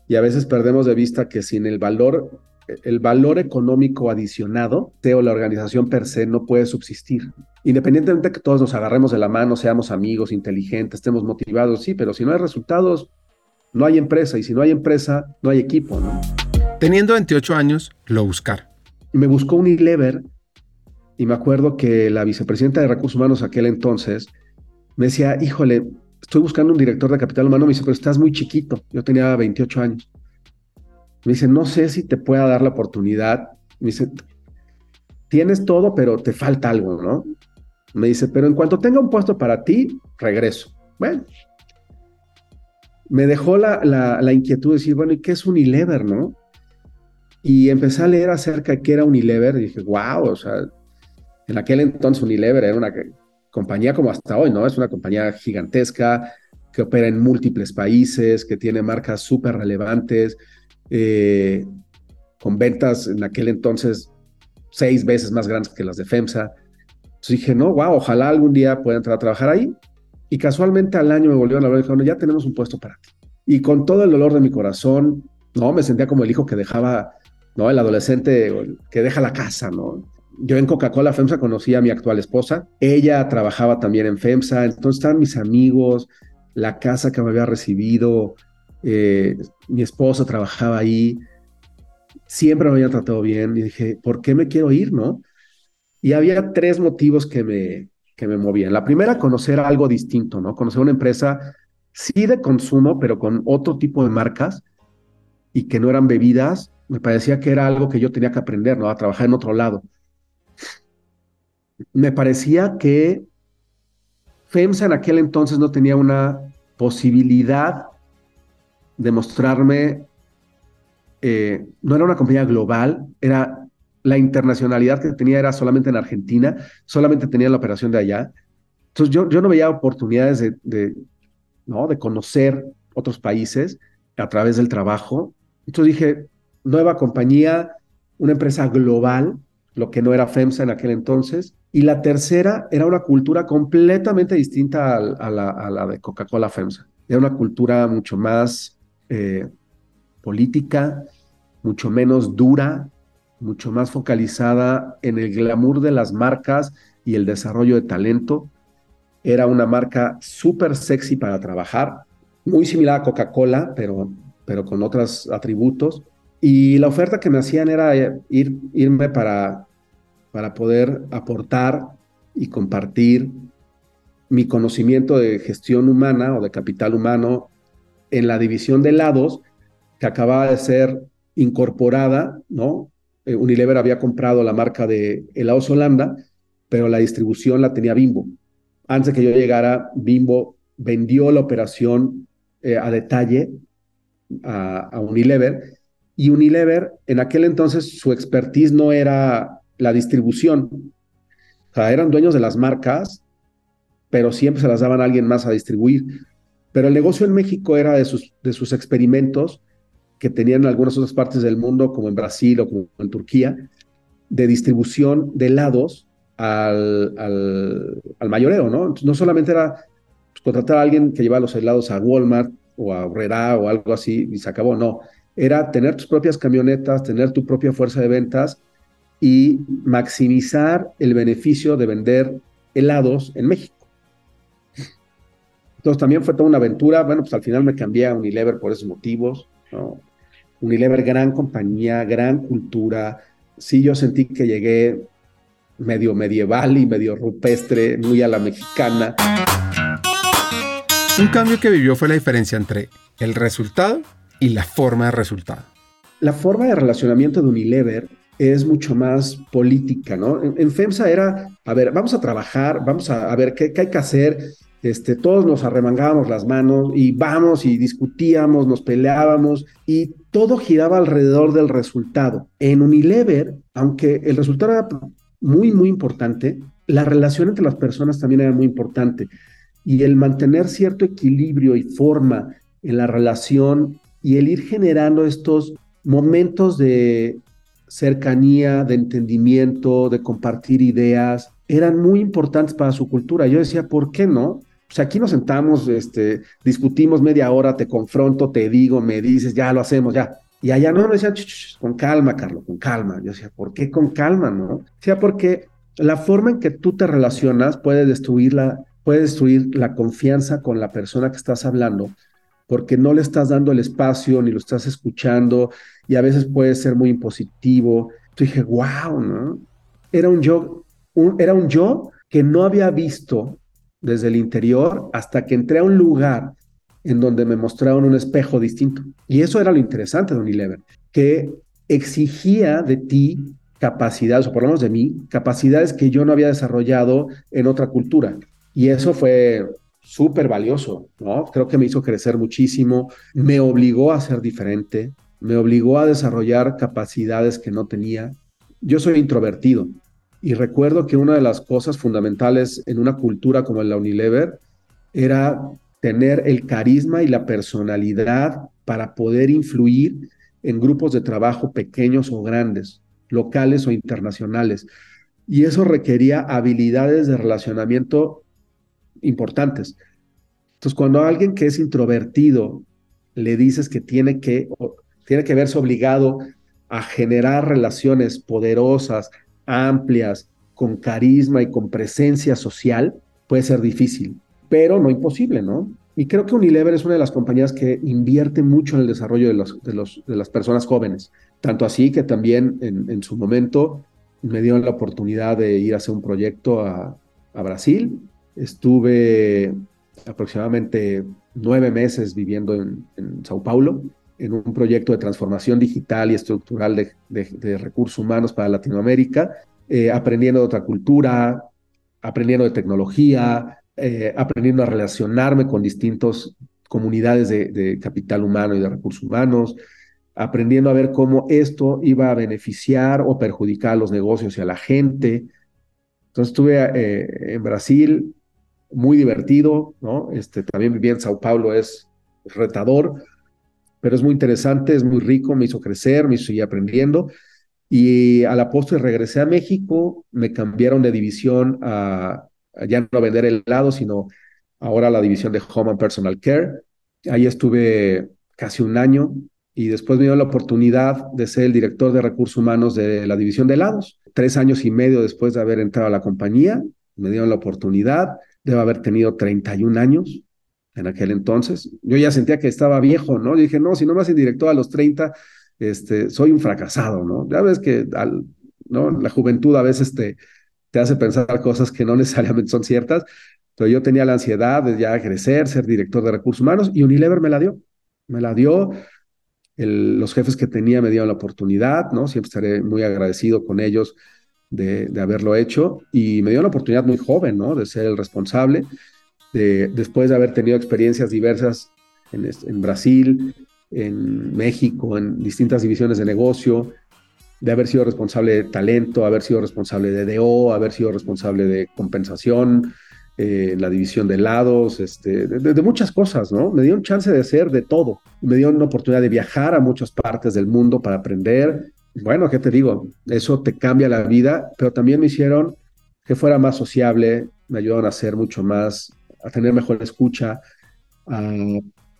Y a veces perdemos de vista que sin el valor, el valor económico adicionado, o la organización per se no puede subsistir. Independientemente de que todos nos agarremos de la mano, seamos amigos, inteligentes, estemos motivados, sí, pero si no hay resultados, no hay empresa. Y si no hay empresa, no hay equipo, ¿no? Teniendo 28 años, lo buscar. Me buscó Unilever y me acuerdo que la vicepresidenta de Recursos Humanos aquel entonces me decía, híjole, estoy buscando un director de capital humano. Me dice, pero estás muy chiquito. Yo tenía 28 años. Me dice, no sé si te pueda dar la oportunidad. Me dice, tienes todo, pero te falta algo, ¿no? Me dice, pero en cuanto tenga un puesto para ti, regreso. Bueno, me dejó la, la, inquietud de decir, bueno, ¿y qué es Unilever, no? Y empecé a leer acerca de qué era Unilever y dije, wow, o sea, en aquel entonces Unilever era una compañía como hasta hoy, ¿no? Es una compañía gigantesca que opera en múltiples países, que tiene marcas súper relevantes, eh, con ventas en aquel entonces seis veces más grandes que las de FEMSA. Entonces dije, no, wow, ojalá algún día pueda entrar a trabajar ahí. Y casualmente al año me volvieron a hablar y dijeron, ya tenemos un puesto para ti. Y con todo el dolor de mi corazón, no, me sentía como el hijo que dejaba, ¿no? El adolescente que deja la casa, ¿no? Yo en Coca-Cola FEMSA conocí a mi actual esposa. Ella trabajaba también en FEMSA. Entonces estaban mis amigos, la casa que me había recibido. Eh, mi esposa trabajaba ahí. Siempre me habían tratado bien. Y dije, ¿por qué me quiero ir, no? Y había tres motivos que me, que me movían. La primera, conocer algo distinto, ¿no? Conocer una empresa, sí de consumo, pero con otro tipo de marcas y que no eran bebidas. Me parecía que era algo que yo tenía que aprender, ¿no? A trabajar en otro lado me parecía que FEMSA en aquel entonces no tenía una posibilidad de mostrarme, eh, no era una compañía global, era la internacionalidad que tenía era solamente en Argentina, solamente tenía la operación de allá. Entonces yo, yo no veía oportunidades de, de, ¿no? de conocer otros países a través del trabajo. Entonces dije, nueva compañía, una empresa global, lo que no era FEMSA en aquel entonces, y la tercera era una cultura completamente distinta a, la, de Coca-Cola FEMSA. Era una cultura mucho más eh, política, mucho menos dura, mucho más focalizada en el glamour de las marcas y el desarrollo de talento. Era una marca súper sexy para trabajar, muy similar a Coca-Cola, pero, pero con otros atributos. Y la oferta que me hacían era ir, irme para para poder aportar y compartir mi conocimiento de gestión humana o de capital humano en la división de helados que acababa de ser incorporada, ¿no? Eh, Unilever había comprado la marca de helados Holanda, pero la distribución la tenía Bimbo. Antes de que yo llegara, Bimbo vendió la operación eh, a detalle a, a Unilever y Unilever en aquel entonces su expertise no era la distribución. O sea, eran dueños de las marcas, pero siempre se las daban a alguien más a distribuir. Pero el negocio en México era de sus, de sus experimentos que tenían en algunas otras partes del mundo, como en Brasil o como en Turquía, de distribución de helados al, al, mayoreo, ¿no? no solamente era contratar a alguien que llevaba los helados a Walmart o a Herrera o algo así y se acabó, no. Era tener tus propias camionetas, tener tu propia fuerza de ventas y maximizar el beneficio de vender helados en México. Entonces también fue toda una aventura. Bueno, pues al final me cambié a Unilever por esos motivos. Unilever, gran compañía, gran cultura. Sí, yo sentí que llegué medio medieval y medio rupestre, muy a la mexicana. Un cambio que vivió fue la diferencia entre el resultado y la forma de resultado. La forma de relacionamiento de Unilever es mucho más política, ¿no? En, FEMSA era, a ver, vamos a trabajar, vamos a, ver qué, hay que hacer, este, todos nos arremangábamos las manos y vamos y discutíamos, nos peleábamos y todo giraba alrededor del resultado. En Unilever, aunque el resultado era muy, muy importante, la relación entre las personas también era muy importante y el mantener cierto equilibrio y forma en la relación y el ir generando estos momentos de cercanía, de entendimiento, de compartir ideas, eran muy importantes para su cultura. Yo decía, ¿por qué no? Pues aquí nos sentamos, este, discutimos media hora, te confronto, te digo, me dices, ya lo hacemos, ya. Y allá no, me decían, con calma, Carlos, con calma. Yo decía, ¿por qué con calma, no? Decía, porque la forma en que tú te relacionas puede destruir la, puede destruir la confianza con la persona que estás hablando, porque no le estás dando el espacio ni lo estás escuchando y a veces puede ser muy impositivo. Entonces dije, wow, ¿no? Era un yo, era un yo que no había visto desde el interior hasta que entré a un lugar en donde me mostraron un espejo distinto. Y eso era lo interesante de Unilever, que exigía de ti capacidades, o por lo menos de mí, capacidades que yo no había desarrollado en otra cultura. Y eso fue súper valioso, ¿no? Creo que me hizo crecer muchísimo, me obligó a ser diferente, me obligó a desarrollar capacidades que no tenía. Yo soy introvertido y recuerdo que una de las cosas fundamentales en una cultura como la Unilever era tener el carisma y la personalidad para poder influir en grupos de trabajo pequeños o grandes locales o internacionales. Y eso requería habilidades de relacionamiento importantes. Entonces, cuando a alguien que es introvertido le dices que tiene que, tiene que verse obligado a generar relaciones poderosas, amplias, con carisma y con presencia social, puede ser difícil, pero no imposible, ¿no? Y creo que Unilever es una de las compañías que invierte mucho en el desarrollo de, los, de, las personas jóvenes. Tanto así que también en, su momento me dio la oportunidad de ir a hacer un proyecto a, Brasil. Estuve aproximadamente nueve meses viviendo en, Sao Paulo en un proyecto de transformación digital y estructural de, recursos humanos para Latinoamérica, eh, aprendiendo de otra cultura, aprendiendo de tecnología, eh, aprendiendo a relacionarme con distintas comunidades de, capital humano y de recursos humanos, aprendiendo a ver cómo esto iba a beneficiar o perjudicar a los negocios y a la gente. Entonces estuve eh, en Brasil, muy divertido, ¿no? Este, también viví en Sao Paulo, es retador, pero es muy interesante, es muy rico, me hizo crecer, me hizo seguir aprendiendo. Y a la postre regresé a México, me cambiaron de división a, ya no vender helado, sino ahora la división de Home and Personal Care. Ahí estuve casi un año y después me dio la oportunidad de ser el director de recursos humanos de la división de helados. Tres años y medio después de haber entrado a la compañía, me dieron la oportunidad, debo haber tenido 31 años en aquel entonces. Yo ya sentía que estaba viejo, ¿no? dije, no, si no me hacen director a los 30, este, soy un fracasado, ¿no? Ya ves que la juventud a veces te, te hace pensar cosas que no necesariamente son ciertas, pero yo tenía la ansiedad de ya crecer, ser director de recursos humanos y Unilever me la dio. Me la dio, los jefes que tenía me dieron la oportunidad, ¿no? Siempre estaré muy agradecido con ellos de, haberlo hecho y me dio la oportunidad muy joven, ¿no? De ser el responsable, de, después de haber tenido experiencias diversas en, Brasil, en México, en distintas divisiones de negocio, de haber sido responsable de talento, haber sido responsable de DO, haber sido responsable de compensación, eh, la división de lados, este, de, muchas cosas, ¿no? Me dieron chance de hacer de todo. Me dieron una oportunidad de viajar a muchas partes del mundo para aprender. Bueno, ¿qué te digo? Eso te cambia la vida, pero también me hicieron que fuera más sociable, me ayudaron a ser mucho más, a tener mejor escucha, a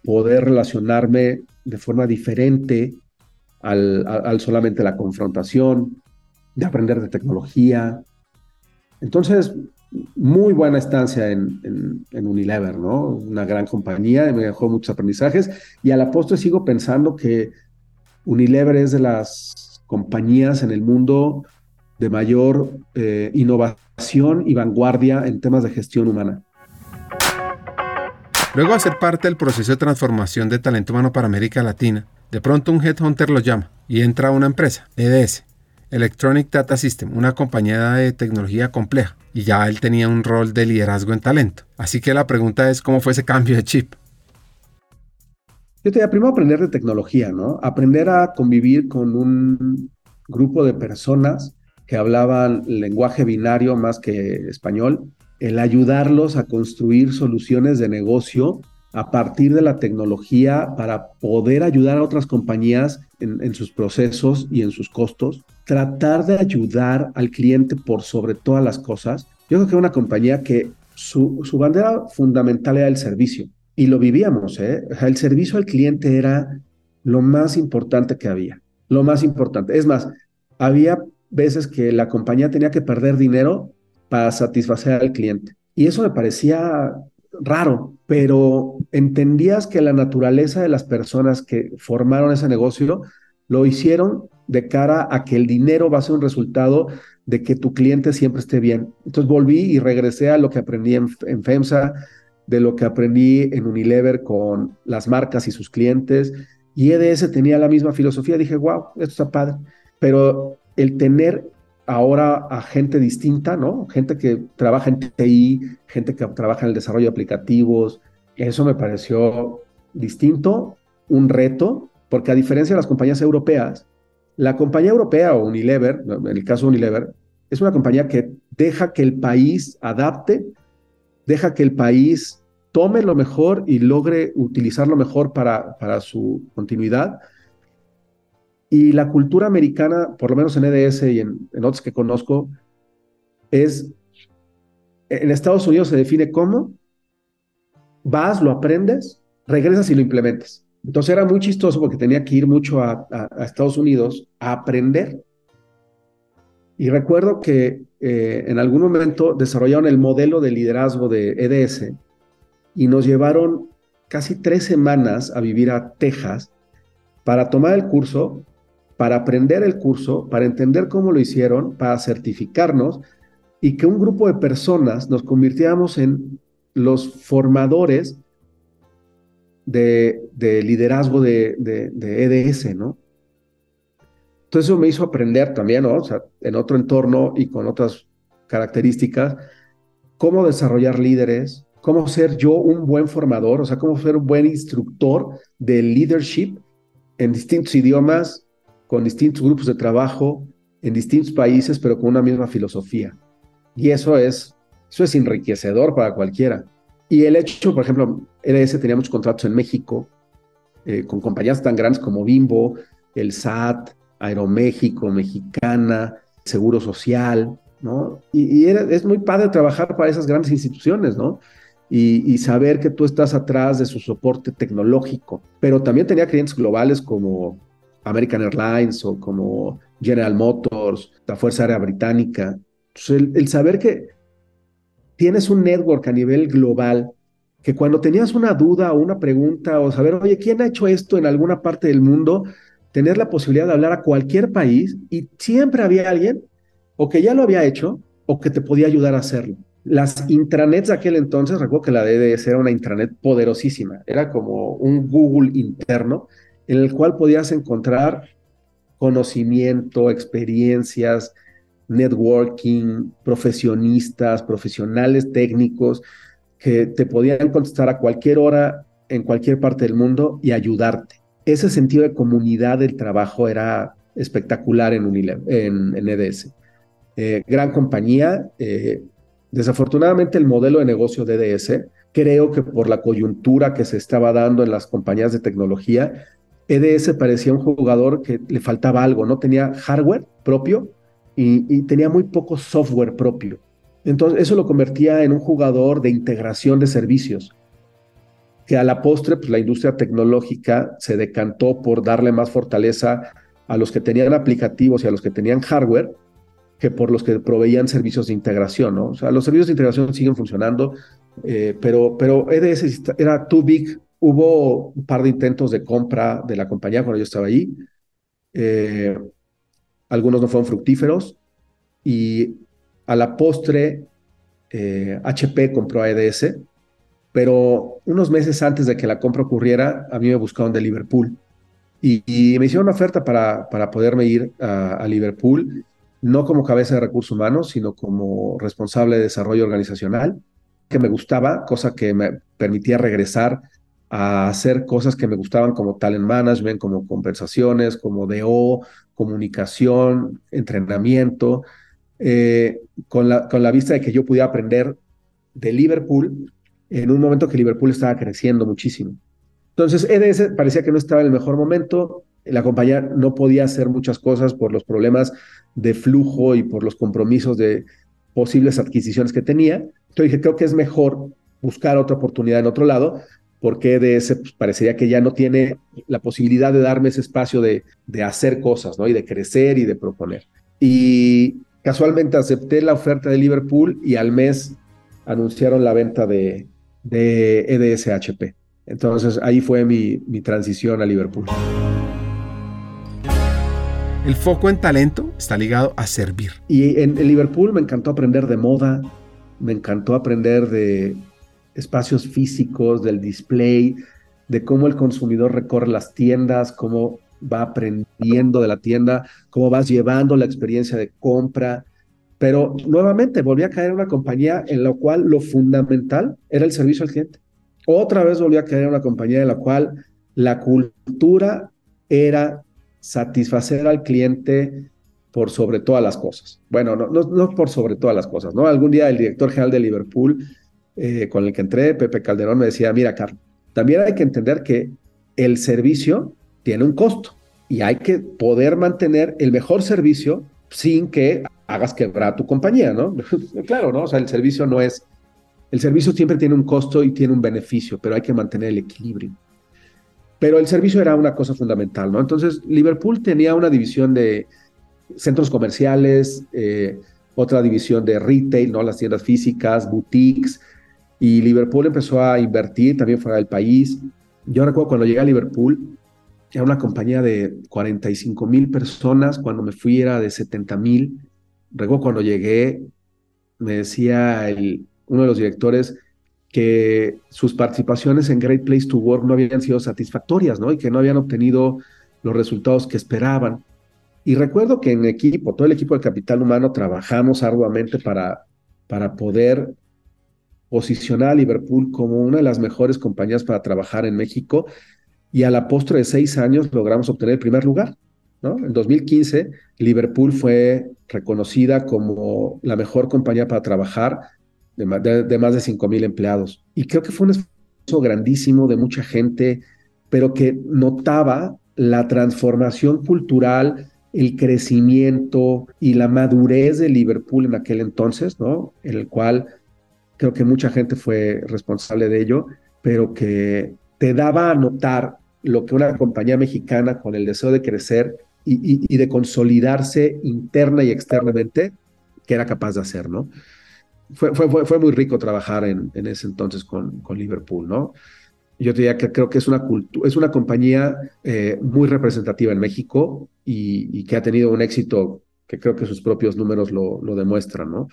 poder relacionarme de forma diferente al, al solamente la confrontación, de aprender de tecnología. Entonces, muy buena estancia en, Unilever, ¿no? Una gran compañía, me dejó muchos aprendizajes y a la postre sigo pensando que Unilever es de las compañías en el mundo de mayor eh, innovación y vanguardia en temas de gestión humana. Luego de ser parte del proceso de transformación de talento humano para América Latina, de pronto un headhunter lo llama y entra a una empresa, EDS, Electronic Data System, una compañía de tecnología compleja, y ya él tenía un rol de liderazgo en talento. Así que la pregunta es, ¿cómo fue ese cambio de chip? Yo te primero aprender de tecnología, ¿no? Aprender a convivir con un grupo de personas que hablaban lenguaje binario más que español, el ayudarlos a construir soluciones de negocio a partir de la tecnología para poder ayudar a otras compañías en, sus procesos y en sus costos, tratar de ayudar al cliente por sobre todas las cosas, Yo creo que una compañía que su, su bandera fundamental era el servicio y lo vivíamos, ¿eh? el servicio al cliente era lo más importante que había, lo más importante. Es más, había veces que la compañía tenía que perder dinero para satisfacer al cliente. Y eso me parecía raro, pero entendías que la naturaleza de las personas que formaron ese negocio lo hicieron de cara a que el dinero va a ser un resultado de que tu cliente siempre esté bien. Entonces volví y regresé a lo que aprendí en, en FEMSA, de lo que aprendí en Unilever con las marcas y sus clientes. Y EDS tenía la misma filosofía. Dije, wow, esto está padre. Pero el tener ahora a gente distinta, ¿no? Gente que trabaja en TI, gente que trabaja en el desarrollo de aplicativos. Eso me pareció distinto, un reto, porque a diferencia de las compañías europeas, la compañía europea o Unilever, en el caso de Unilever, es una compañía que deja que el país adapte, deja que el país tome lo mejor y logre utilizarlo mejor para, para su continuidad y la cultura americana, por lo menos en EDS y en, otros que conozco, es, en Estados Unidos se define como vas, lo aprendes, regresas y lo implementas. Entonces era muy chistoso porque tenía que ir mucho a, Estados Unidos a aprender. Y recuerdo que eh, en algún momento desarrollaron el modelo de liderazgo de EDS y nos llevaron casi tres semanas a vivir a Texas para tomar el curso para aprender el curso, para entender cómo lo hicieron, para certificarnos y que un grupo de personas nos convirtiéramos en los formadores de, liderazgo de, EDS, e ¿no? Entonces eso me hizo aprender también, ¿no? O sea, en otro entorno y con otras características, cómo desarrollar líderes, cómo ser yo un buen formador, o sea, cómo ser un buen instructor de leadership en distintos idiomas, con distintos grupos de trabajo en distintos países, pero con una misma filosofía. Y eso es, eso es enriquecedor para cualquiera. Y el hecho, por ejemplo, EDS tenía muchos contratos en México eh, con compañías tan grandes como Bimbo, el SAT, Aeroméxico, Mexicana, Seguro Social, ¿no? Y, es muy padre trabajar para esas grandes instituciones, ¿no? Y, saber que tú estás atrás de su soporte tecnológico. Pero también tenía clientes globales como American Airlines o como General Motors, la Fuerza Aérea Británica. el, saber que tienes un network a nivel global, que cuando tenías una duda o una pregunta o saber, oye, ¿quién ha hecho esto en alguna parte del mundo? Tener la posibilidad de hablar a cualquier país y siempre había alguien o que ya lo había hecho o que te podía ayudar a hacerlo. Las intranets de aquel entonces, recuerdo que la DDS era una intranet poderosísima, era como un Google interno en el cual podías encontrar conocimiento, experiencias, networking, profesionistas, profesionales técnicos que te podían contestar a cualquier hora en cualquier parte del mundo y ayudarte. Ese sentido de comunidad del trabajo era espectacular en, en, EDS. Eh, gran compañía. Eh, desafortunadamente el modelo de negocio de EDS, creo que por la coyuntura que se estaba dando en las compañías de tecnología, EDS parecía un jugador que le faltaba algo, no tenía hardware propio y, tenía muy poco software propio. Entonces eso lo convertía en un jugador de integración de servicios, que a la postre pues, la industria tecnológica se decantó por darle más fortaleza a los que tenían aplicativos y a los que tenían hardware que por los que proveían servicios de integración, ¿no? O sea, los servicios de integración siguen funcionando, eh, pero, pero EDS era too big Hubo un par de intentos de compra de la compañía cuando yo estaba allí. Eh, algunos no fueron fructíferos y a la postre HP eh, compró a EDS, pero unos meses antes de que la compra ocurriera, a mí me buscaron de Liverpool. Y, me hicieron una oferta para, para poderme ir a, Liverpool, no como cabeza de recursos humanos, sino como responsable de desarrollo organizacional, que me gustaba, cosa que me permitía regresar a hacer cosas que me gustaban como talent management, como conversaciones, como DO, comunicación, entrenamiento, eh, con, la, con la vista de que yo pudiera aprender de Liverpool en un momento que Liverpool estaba creciendo muchísimo. Entonces, EDS parecía que no estaba en el mejor momento, la compañía no podía hacer muchas cosas por los problemas de flujo y por los compromisos de posibles adquisiciones que tenía. Entonces dije, creo que es mejor buscar otra oportunidad en otro lado, porque EDS pues, parecería que ya no tiene la posibilidad de darme ese espacio de, de hacer cosas, ¿no? Y de crecer y de proponer. Y casualmente acepté la oferta de Liverpool y al mes anunciaron la venta de, de EDSHP. Entonces ahí fue mi, mi transición a Liverpool. El foco en talento está ligado a servir. Y en, Liverpool me encantó aprender de moda, me encantó aprender de espacios físicos, del display, de cómo el consumidor recorre las tiendas, cómo va aprendiendo de la tienda, cómo vas llevando la experiencia de compra. Pero nuevamente volví a caer en una compañía en la cual lo fundamental era el servicio al cliente. Otra vez volví a caer en una compañía en la cual la cultura era satisfacer al cliente por sobre todas las cosas. Bueno, no, no, por sobre todas las cosas, ¿no? Algún día el director general de Liverpool, eh, con el que entré, Pepe Calderón, me decía, mira, Carlos, también hay que entender que el servicio tiene un costo y hay que poder mantener el mejor servicio sin que hagas quebrar tu compañía, ¿no? claro, ¿no? O sea, el servicio no es, el servicio siempre tiene un costo y tiene un beneficio, pero hay que mantener el equilibrio pero el servicio era una cosa fundamental, ¿no? Entonces, Liverpool tenía una división de centros comerciales, eh, otra división de retail, ¿no? Las tiendas físicas, boutiques, y Liverpool empezó a invertir también fuera del país. Yo recuerdo cuando llegué a Liverpool, era una compañía de 45 mil personas, cuando me fui era de 70 mil. Recuerdo cuando llegué, me decía uno de los directores, que sus participaciones en Great Place to Work no habían sido satisfactorias, ¿no? Y que no habían obtenido los resultados que esperaban. Y recuerdo que en equipo, todo el equipo del capital humano, trabajamos arduamente para, para poder posicionar a Liverpool como una de las mejores compañías para trabajar en México. Y a la postre de seis años logramos obtener el primer lugar. ¿no? En 2015, Liverpool fue reconocida como la mejor compañía para trabajar de, más de 5 mil empleados. Y creo que fue un esfuerzo grandísimo de mucha gente, pero que notaba la transformación cultural, el crecimiento y la madurez de Liverpool en aquel entonces, ¿no? En el cual creo que mucha gente fue responsable de ello, pero que te daba a notar lo que una compañía mexicana con el deseo de crecer y, y de consolidarse interna y externamente, que era capaz de hacer, ¿no? fue, fue, fue, muy rico trabajar en, en ese entonces con, con, Liverpool, ¿no? Yo diría que creo que es una, es una compañía eh, muy representativa en México y, que ha tenido un éxito que creo que sus propios números lo, lo demuestran, ¿no?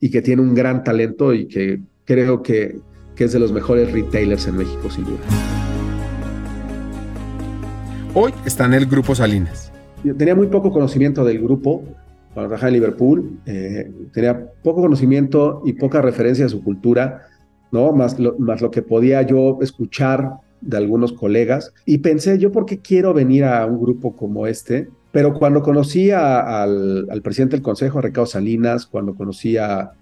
Y que tiene un gran talento y que creo que, que es de los mejores retailers en México, sin duda. Hoy está en el Grupo Salinas. Tenía muy poco conocimiento del grupo, cuando trabajaba en Liverpool, eh, tenía poco conocimiento y poca referencia a su cultura, ¿no? Más lo, más lo que podía yo escuchar de algunos colegas. Y pensé, ¿yo por qué quiero venir a un grupo como este? Pero cuando conocí al, presidente del consejo, a Ricardo Salinas, cuando conocí a,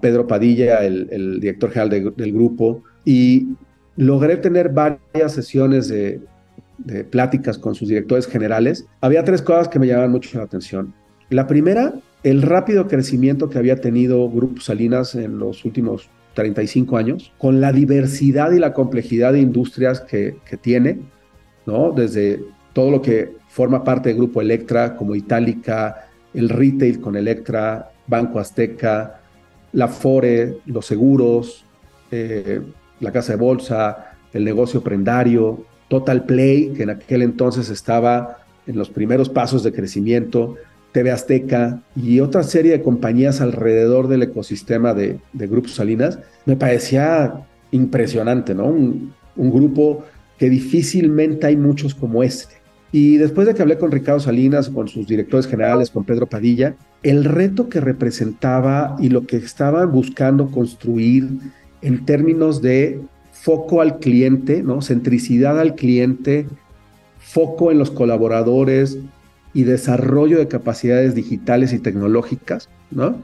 Pedro Padilla, el, director general del grupo, y logré tener varias sesiones de, de pláticas con sus directores generales, había tres cosas que me llamaban mucho la atención. La primera, el rápido crecimiento que había tenido Grupo Salinas en los últimos 35 años, con la diversidad y la complejidad de industrias que, tiene, ¿no? Desde todo lo que forma parte del Grupo Electra, como Itálica, el retail con Electra, Banco Azteca, la Fore, los seguros, eh, la casa de bolsa, el negocio prendario, Total Play, que en aquel entonces estaba en los primeros pasos de crecimiento, TV Azteca y otra serie de compañías alrededor del ecosistema de, de Grupo Salinas, me parecía impresionante, ¿no? Un, grupo que difícilmente hay muchos como este. Y después de que hablé con Ricardo Salinas, con sus directores generales, con Pedro Padilla, el reto que representaba y lo que estaban buscando construir en términos de foco al cliente, ¿no? Centricidad al cliente, foco en los colaboradores, y desarrollo de capacidades digitales y tecnológicas, ¿no?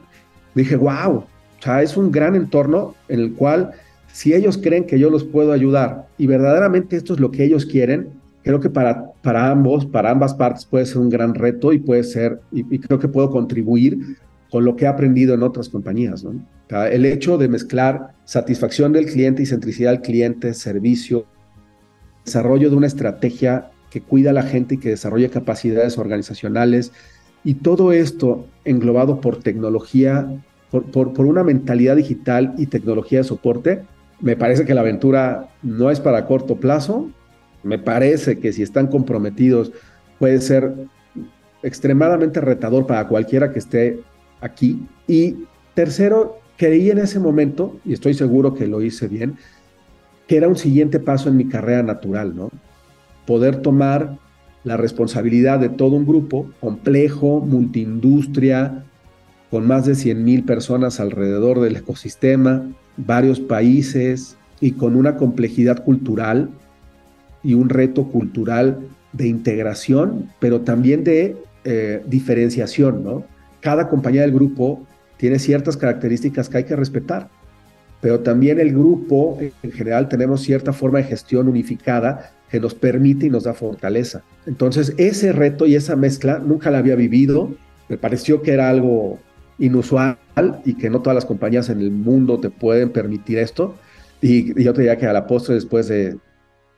Dije, wow, o sea, es un gran entorno en el cual si ellos creen que yo los puedo ayudar y verdaderamente esto es lo que ellos quieren, creo que para, para ambos, para ambas partes puede ser un gran reto y puede ser, y, creo que puedo contribuir con lo que he aprendido en otras compañías. el hecho de mezclar satisfacción del cliente y centricidad del cliente, servicio, desarrollo de una estrategia que cuida a la gente y que desarrolle capacidades organizacionales, y todo esto englobado por tecnología, por, por, una mentalidad digital y tecnología de soporte, me parece que la aventura no es para corto plazo. Me parece que si están comprometidos puede ser extremadamente retador para cualquiera que esté aquí. Y tercero, creí en ese momento, y estoy seguro que lo hice bien, que era un siguiente paso en mi carrera natural, ¿no? Poder tomar la responsabilidad de todo un grupo complejo, multiindustria, con más de 100 mil personas alrededor del ecosistema, varios países y con una complejidad cultural y un reto cultural de integración, pero también de eh, diferenciación, ¿no? Cada compañía del grupo tiene ciertas características que hay que respetar, pero también el grupo en general tenemos cierta forma de gestión unificada que nos permite y nos da fortaleza. Entonces, ese reto y esa mezcla nunca la había vivido, me pareció que era algo inusual y que no todas las compañías en el mundo te pueden permitir esto. Y, yo te diría que a la postre, después de,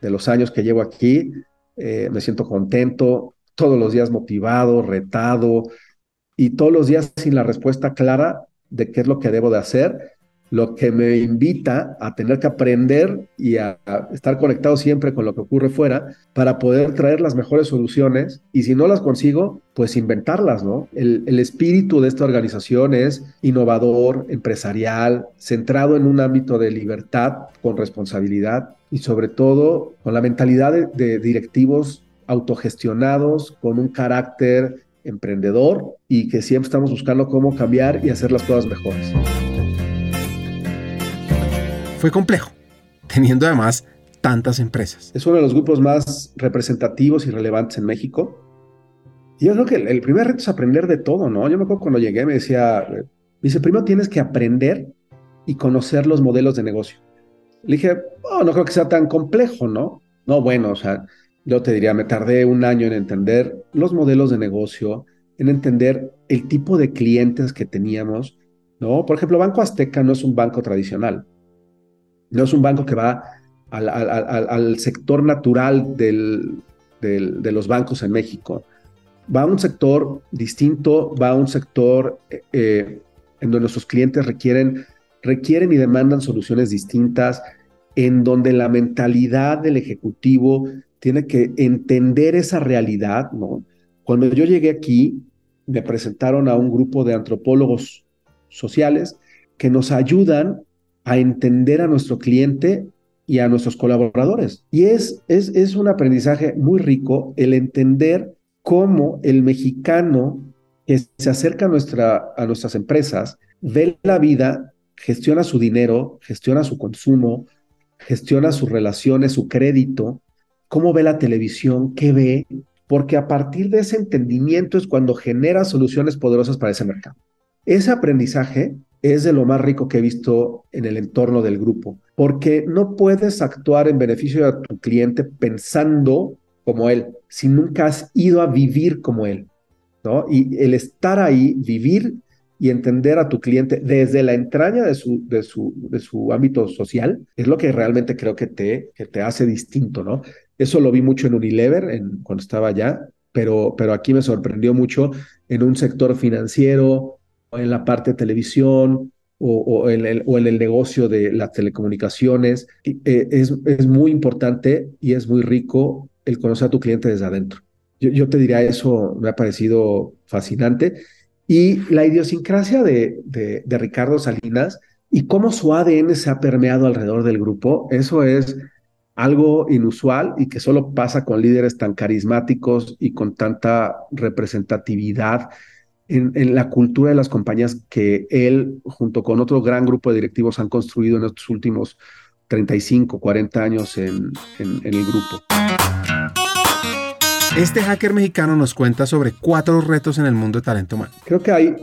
los años que llevo aquí, eh, me siento contento, todos los días motivado, retado y todos los días sin la respuesta clara de qué es lo que debo de hacer lo que me invita a tener que aprender y a, estar conectado siempre con lo que ocurre fuera para poder traer las mejores soluciones y si no las consigo, pues inventarlas, ¿no? El, el espíritu de esta organización es innovador, empresarial, centrado en un ámbito de libertad con responsabilidad y sobre todo con la mentalidad de, de directivos autogestionados, con un carácter emprendedor y que siempre estamos buscando cómo cambiar y hacer las cosas mejores fue complejo, teniendo además tantas empresas. Es uno de los grupos más representativos y relevantes en México. Y yo creo que el, primer reto es aprender de todo, ¿no? Yo me acuerdo cuando llegué, me decía, me dice, primero tienes que aprender y conocer los modelos de negocio. Le dije, oh, no creo que sea tan complejo, ¿no? No, bueno, o sea, yo te diría, me tardé un año en entender los modelos de negocio, en entender el tipo de clientes que teníamos, ¿no? Por ejemplo, Banco Azteca no es un banco tradicional. No es un banco que va al, sector natural de los bancos en México. Va a un sector distinto, va a un sector eh, eh, en donde nuestros clientes requieren, requieren y demandan soluciones distintas, en donde la mentalidad del ejecutivo tiene que entender esa realidad. ¿no? Cuando yo llegué aquí, me presentaron a un grupo de antropólogos sociales que nos ayudan a entender a nuestro cliente y a nuestros colaboradores. Y es, es, es un aprendizaje muy rico el entender cómo el mexicano que se acerca a, nuestra, a nuestras empresas ve la vida, gestiona su dinero, gestiona su consumo, gestiona sus relaciones, su crédito, cómo ve la televisión, qué ve, porque a partir de ese entendimiento es cuando genera soluciones poderosas para ese mercado. Ese aprendizaje es de lo más rico que he visto en el entorno del grupo, porque no puedes actuar en beneficio de tu cliente pensando como él, si nunca has ido a vivir como él, ¿no? Y el estar ahí, vivir y entender a tu cliente desde la entraña de su, de su, de su ámbito social, es lo que realmente creo que te, que te hace distinto, ¿no? Eso lo vi mucho en Unilever en, cuando estaba allá, pero, pero aquí me sorprendió mucho en un sector financiero, en la parte de televisión o, en, el, o en el negocio de las telecomunicaciones. Eh, es, es muy importante y es muy rico el conocer a tu cliente desde adentro. Yo, yo, te diría eso, me ha parecido fascinante. Y la idiosincrasia de, de, de, Ricardo Salinas y cómo su ADN se ha permeado alrededor del grupo, eso es algo inusual y que solo pasa con líderes tan carismáticos y con tanta representatividad en, la cultura de las compañías que él, junto con otro gran grupo de directivos, han construido en estos últimos 35, 40 años en, en, el grupo. Este hacker mexicano nos cuenta sobre cuatro retos en el mundo de talento humano. Creo que hay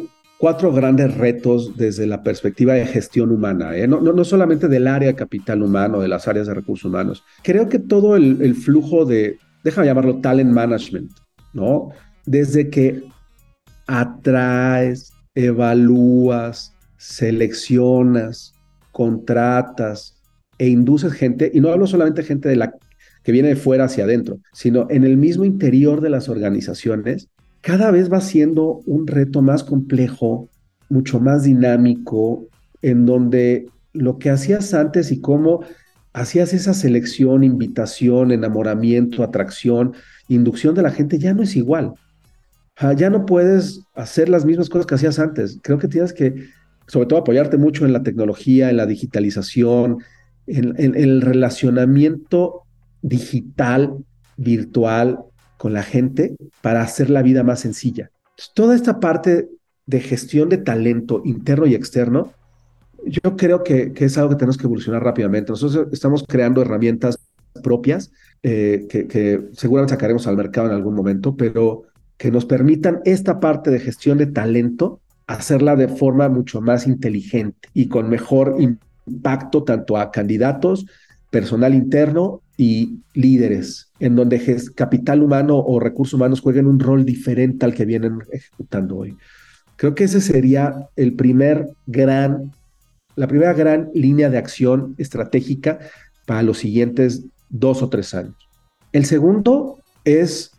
cuatro grandes retos desde la perspectiva de gestión humana, ¿eh? no, no, no, solamente del área capital humano, de las áreas de recursos humanos. Creo que todo el, flujo de, déjame llamarlo talent management, ¿no? Desde que atraes, evalúas, seleccionas, contratas e induces gente, y no hablo solamente gente de la que viene de fuera hacia adentro, sino en el mismo interior de las organizaciones, cada vez va siendo un reto más complejo, mucho más dinámico, en donde lo que hacías antes y cómo hacías esa selección, invitación, enamoramiento, atracción, inducción de la gente ya no es igual. ya no puedes hacer las mismas cosas que hacías antes. Creo que tienes que, sobre todo, apoyarte mucho en la tecnología, en la digitalización, en, el relacionamiento digital, virtual con la gente para hacer la vida más sencilla. toda esta parte de gestión de talento interno y externo, yo creo que, es algo que tenemos que evolucionar rápidamente. Nosotros estamos creando herramientas propias eh, que, que, seguramente sacaremos al mercado en algún momento, pero que nos permitan esta parte de gestión de talento hacerla de forma mucho más inteligente y con mejor impacto tanto a candidatos, personal interno y líderes, en donde capital humano o recursos humanos jueguen un rol diferente al que vienen ejecutando hoy. Creo que ese sería el primer gran, la primera gran línea de acción estratégica para los siguientes dos o tres años. El segundo es,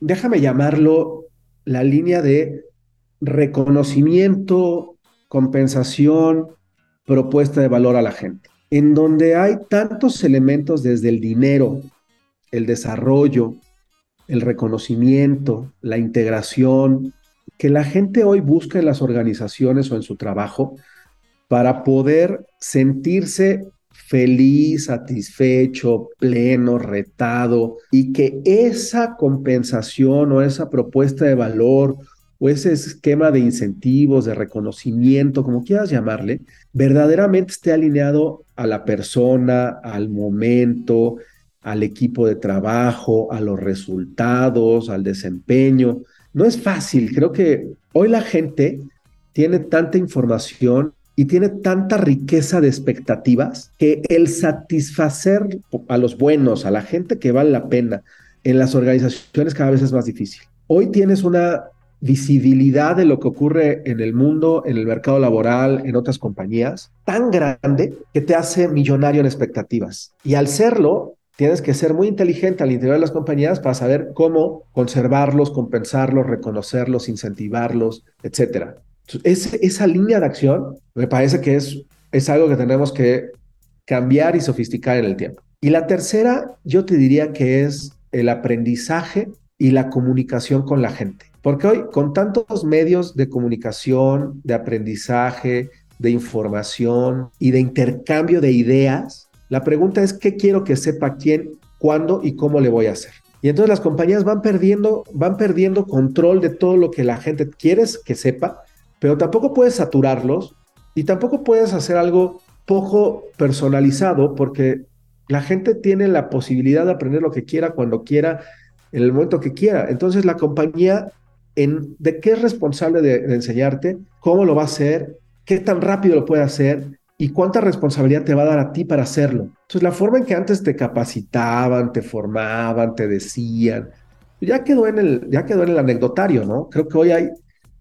déjame llamarlo, la línea de reconocimiento, compensación, propuesta de valor a la gente, en donde hay tantos elementos desde el dinero, el desarrollo, el reconocimiento, la integración, que la gente hoy busca en las organizaciones o en su trabajo para poder sentirse feliz, satisfecho, pleno, retado, y que esa compensación o esa propuesta de valor o ese esquema de incentivos, de reconocimiento, como quieras llamarle, verdaderamente esté alineado a la persona, al momento, al equipo de trabajo, a los resultados, al desempeño. No es fácil, creo que hoy la gente tiene tanta información y tiene tanta riqueza de expectativas que el satisfacer a los buenos, a la gente que vale la pena en las organizaciones cada vez es más difícil. Hoy tienes una visibilidad de lo que ocurre en el mundo, en el mercado laboral, en otras compañías, tan grande que te hace millonario en expectativas. Y al serlo, tienes que ser muy inteligente al interior de las compañías para saber cómo conservarlos, compensarlos, reconocerlos, incentivarlos, etc. esa línea de acción me parece que es, es algo que tenemos que cambiar y sofisticar en el tiempo. Y la tercera, yo te diría que es el aprendizaje y la comunicación con la gente. Porque hoy, con tantos medios de comunicación, de aprendizaje, de información y de intercambio de ideas, la pregunta es qué quiero que sepa quién, cuándo y cómo le voy a hacer. Y entonces las compañías van perdiendo, van perdiendo control de todo lo que la gente quiere que sepa, pero tampoco puedes saturarlos y tampoco puedes hacer algo poco personalizado porque la gente tiene la posibilidad de aprender lo que quiera cuando quiera en el momento que quiera. Entonces la compañía en de qué es responsable de, enseñarte, cómo lo va a hacer, qué tan rápido lo puede hacer y cuánta responsabilidad te va a dar a ti para hacerlo. Entonces, la forma en que antes te capacitaban, te formaban, te decían, ya quedó en el, ya quedó en el anecdotario, ¿no? Creo que hoy hay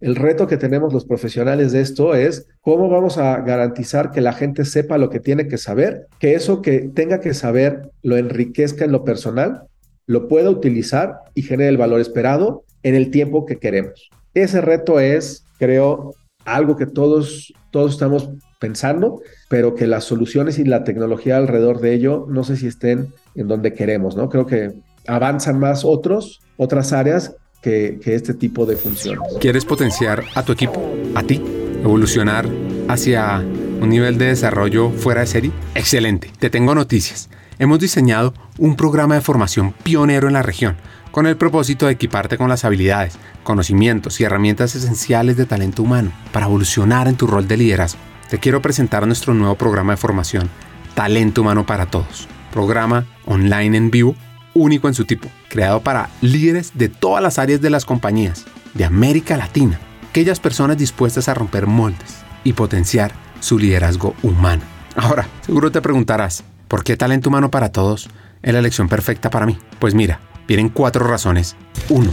el reto que tenemos los profesionales de esto es cómo vamos a garantizar que la gente sepa lo que tiene que saber, que eso que tenga que saber lo enriquezca en lo personal, lo pueda utilizar y genere el valor esperado en el tiempo que queremos. Ese reto es, creo, algo que todos, todos estamos pensando, pero que las soluciones y la tecnología alrededor de ello no sé si estén en donde queremos, ¿no? Creo que avanzan más otros, otras áreas que, que este tipo de funciones. ¿Quieres potenciar a tu equipo, a ti, evolucionar hacia un nivel de desarrollo fuera de serie? Excelente, te tengo noticias. Hemos diseñado un programa de formación pionero en la región con el propósito de equiparte con las habilidades, conocimientos y herramientas esenciales de talento humano para evolucionar en tu rol de liderazgo. Te quiero presentar nuestro nuevo programa de formación, Talento Humano para Todos, programa online en vivo, único en su tipo, creado para líderes de todas las áreas de las compañías de América Latina, aquellas personas dispuestas a romper moldes y potenciar su liderazgo humano. Ahora, seguro te preguntarás, ¿por qué talento humano para todos es la elección perfecta para mí? Pues mira, Vienen cuatro razones. 1.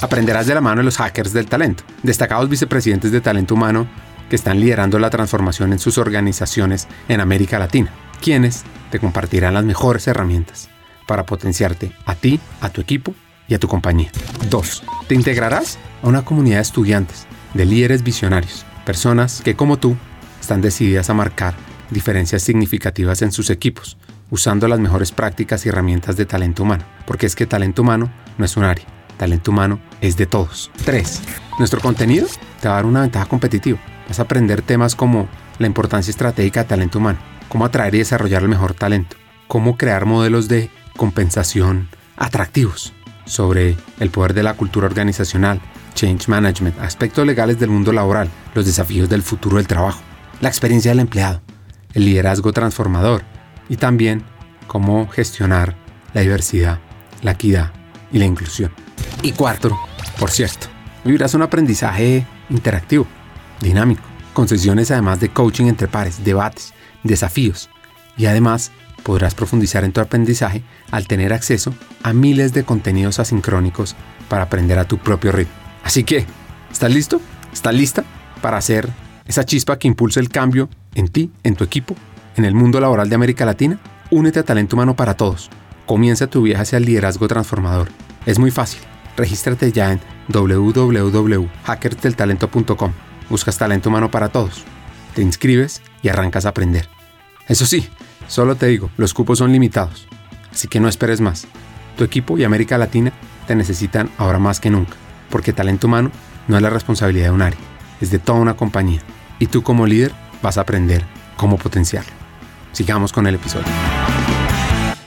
Aprenderás de la mano de los hackers del talento, destacados vicepresidentes de talento humano que están liderando la transformación en sus organizaciones en América Latina, quienes te compartirán las mejores herramientas para potenciarte a ti, a tu equipo y a tu compañía. 2. Te integrarás a una comunidad de estudiantes, de líderes visionarios, personas que como tú están decididas a marcar diferencias significativas en sus equipos, usando las mejores prácticas y herramientas de talento humano, porque es que talento humano no es un área, talento humano es de todos. 3. Nuestro contenido te va a dar una ventaja competitiva. Vas a aprender temas como la importancia estratégica de talento humano, cómo atraer y desarrollar el mejor talento, cómo crear modelos de compensación atractivos, sobre el poder de la cultura organizacional, change management, aspectos legales del mundo laboral, los desafíos del futuro del trabajo, la experiencia del empleado, el liderazgo transformador y también cómo gestionar la diversidad, la equidad y la inclusión. Y cuarto, por cierto, vivirás un aprendizaje interactivo, dinámico, con sesiones además de coaching entre pares, debates, desafíos y además podrás profundizar en tu aprendizaje al tener acceso a miles de contenidos asincrónicos para aprender a tu propio ritmo. Así que, ¿estás listo? ¿Estás lista para hacer esa chispa que impulsa el cambio en ti, en tu equipo, en el mundo laboral de América Latina? Únete a Talento Humano para Todos. Comienza tu viaje hacia el liderazgo transformador. Es muy fácil. Regístrate ya en www.hackersdeltalento.com. Buscas Talento Humano para Todos. Te inscribes y arrancas a aprender. Eso sí, solo te digo, los cupos son limitados. Así que no esperes más. Tu equipo y América Latina te necesitan ahora más que nunca, porque talento humano no es la responsabilidad de un área, es de toda una compañía. Y tú como líder vas a aprender cómo potenciarlo. Sigamos con el episodio.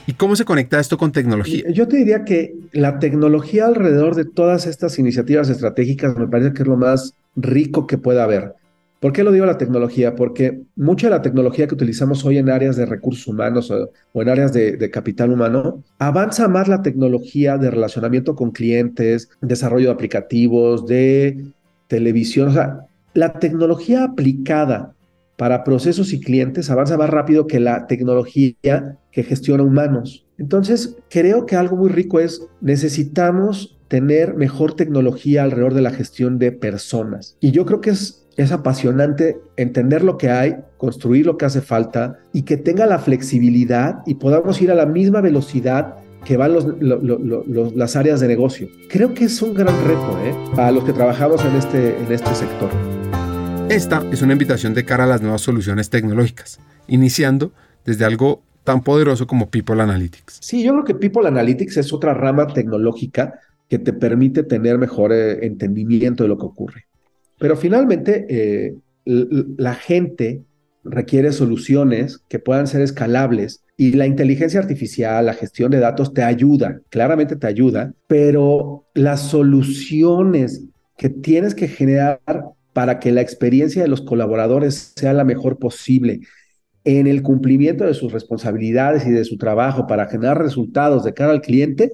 ¿Y cómo se conecta esto con tecnología? Yo te diría que la tecnología alrededor de todas estas iniciativas estratégicas me parece que es lo más rico que pueda haber. ¿Por qué lo digo la tecnología? Porque mucha de la tecnología que utilizamos hoy en áreas de recursos humanos o, en áreas de, capital humano, avanza más la tecnología de relacionamiento con clientes, desarrollo de aplicativos, de televisión. O sea, la tecnología aplicada para procesos y clientes avanza más rápido que la tecnología que gestiona humanos. Entonces, creo que algo muy rico es, necesitamos tener mejor tecnología alrededor de la gestión de personas. Y yo creo que es es apasionante entender lo que hay, construir lo que hace falta y que tenga la flexibilidad y podamos ir a la misma velocidad que van las áreas de negocio. Creo que es un gran reto ¿eh? para los que trabajamos en este, en este sector. Esta es una invitación de cara a las nuevas soluciones tecnológicas, iniciando desde algo tan poderoso como People Analytics. Sí, yo creo que People Analytics es otra rama tecnológica que te permite tener mejor eh, entendimiento de lo que ocurre. Pero finalmente, eh, la gente requiere soluciones que puedan ser escalables y la inteligencia artificial, la gestión de datos te ayuda, claramente te ayuda, pero las soluciones que tienes que generar para que la experiencia de los colaboradores sea la mejor posible en el cumplimiento de sus responsabilidades y de su trabajo para generar resultados de cara al cliente,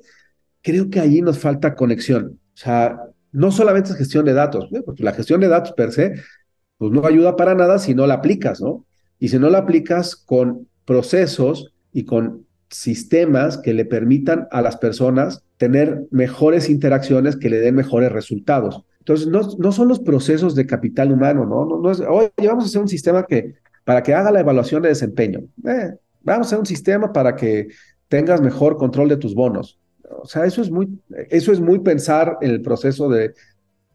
creo que allí nos falta conexión. O sea, no solamente es gestión de datos, porque la gestión de datos per se, pues no ayuda para nada si no la aplicas, ¿no? Y si no la aplicas con procesos y con sistemas que le permitan a las personas tener mejores interacciones que le den mejores resultados. Entonces, no, no son los procesos de capital humano, ¿no? No, no es, oye, vamos a hacer un sistema que, para que haga la evaluación de desempeño. Eh, vamos a hacer un sistema para que tengas mejor control de tus bonos. O sea, eso es muy, eso es muy pensar en el proceso de,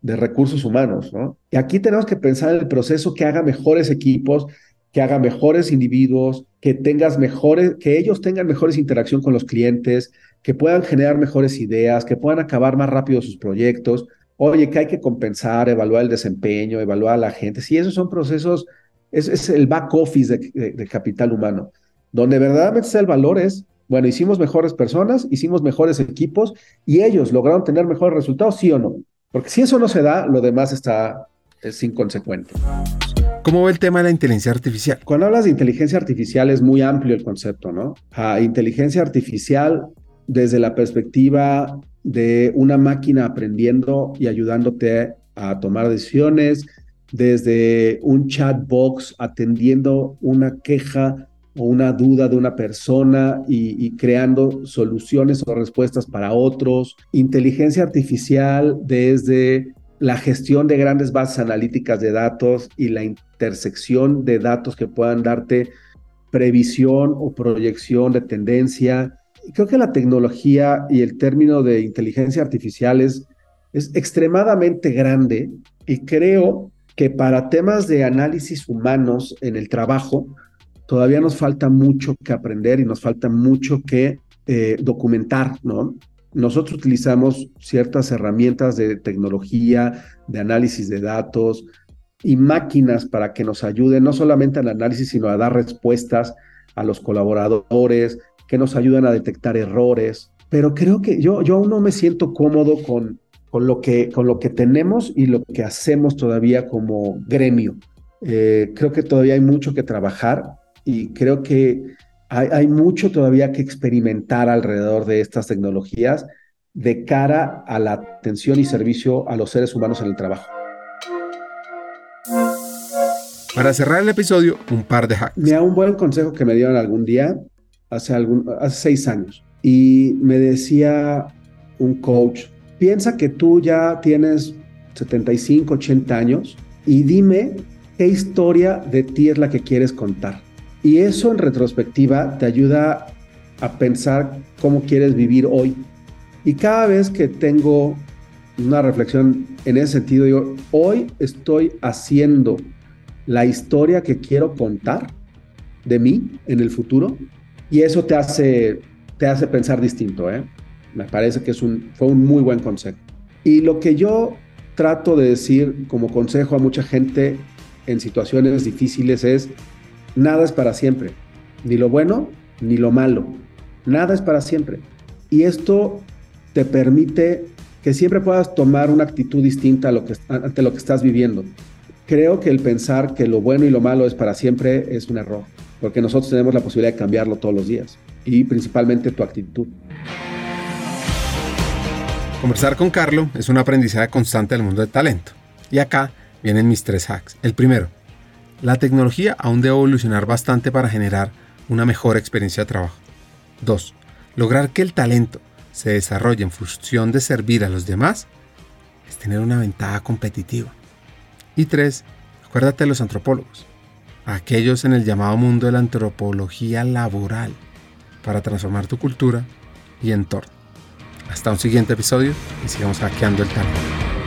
de recursos humanos, ¿no? Y aquí tenemos que pensar en el proceso que haga mejores equipos, que haga mejores individuos, que tengas mejores, que ellos tengan mejores interacción con los clientes, que puedan generar mejores ideas, que puedan acabar más rápido sus proyectos. Oye, que hay que compensar, evaluar el desempeño, evaluar a la gente. Sí, esos son procesos, es, es el back office de, de capital humano. Donde verdaderamente está el valor es bueno, hicimos mejores personas, hicimos mejores equipos y ellos lograron tener mejores resultados, sí o no. Porque si eso no se da, lo demás está es inconsecuente. ¿Cómo ve el tema de la inteligencia artificial? Cuando hablas de inteligencia artificial es muy amplio el concepto, ¿no? inteligencia artificial desde la perspectiva de una máquina aprendiendo y ayudándote a tomar decisiones, desde un chat box atendiendo una queja o una duda de una persona y, creando soluciones o respuestas para otros. Inteligencia artificial desde la gestión de grandes bases analíticas de datos y la intersección de datos que puedan darte previsión o proyección de tendencia. Creo que la tecnología y el término de inteligencia artificial es, es extremadamente grande y creo que para temas de análisis humanos en el trabajo, todavía nos falta mucho que aprender y nos falta mucho que eh, documentar, ¿no? Nosotros utilizamos ciertas herramientas de tecnología, de análisis de datos y máquinas para que nos ayuden no solamente al análisis, sino a dar respuestas a los colaboradores, que nos ayudan a detectar errores. Pero creo que yo, yo aún no me siento cómodo con, con, lo que, con lo que tenemos y lo que hacemos todavía como gremio. Eh, creo que todavía hay mucho que trabajar y creo que hay, mucho todavía que experimentar alrededor de estas tecnologías de cara a la atención y servicio a los seres humanos en el trabajo. Para cerrar el episodio, un par de hacks. Me da un buen consejo que me dieron algún día, hace, algún, hace seis años, y me decía un coach, piensa que tú ya tienes 75, 80 años y dime qué historia de ti es la que quieres contar. Y eso en retrospectiva te ayuda a pensar cómo quieres vivir hoy. Y cada vez que tengo una reflexión en ese sentido, digo, hoy estoy haciendo la historia que quiero contar de mí en el futuro y eso te hace, te hace pensar distinto. ¿eh? Me parece que es un, fue un muy buen consejo. Y lo que yo trato de decir como consejo a mucha gente en situaciones difíciles es, Nada es para siempre, ni lo bueno ni lo malo. Nada es para siempre. Y esto te permite que siempre puedas tomar una actitud distinta a ante lo que estás viviendo. Creo que el pensar que lo bueno y lo malo es para siempre es un error, porque nosotros tenemos la posibilidad de cambiarlo todos los días y principalmente tu actitud. Conversar con Carlo es un aprendizaje constante del mundo del talento. Y acá vienen mis tres hacks. El primero, la tecnología aún debe evolucionar bastante para generar una mejor experiencia de trabajo. 2. Lograr que el talento se desarrolle en función de servir a los demás es tener una ventaja competitiva. Y 3. Acuérdate de los antropólogos, aquellos en el llamado mundo de la antropología laboral, para transformar tu cultura y entorno. Hasta un siguiente episodio y sigamos hackeando el talento.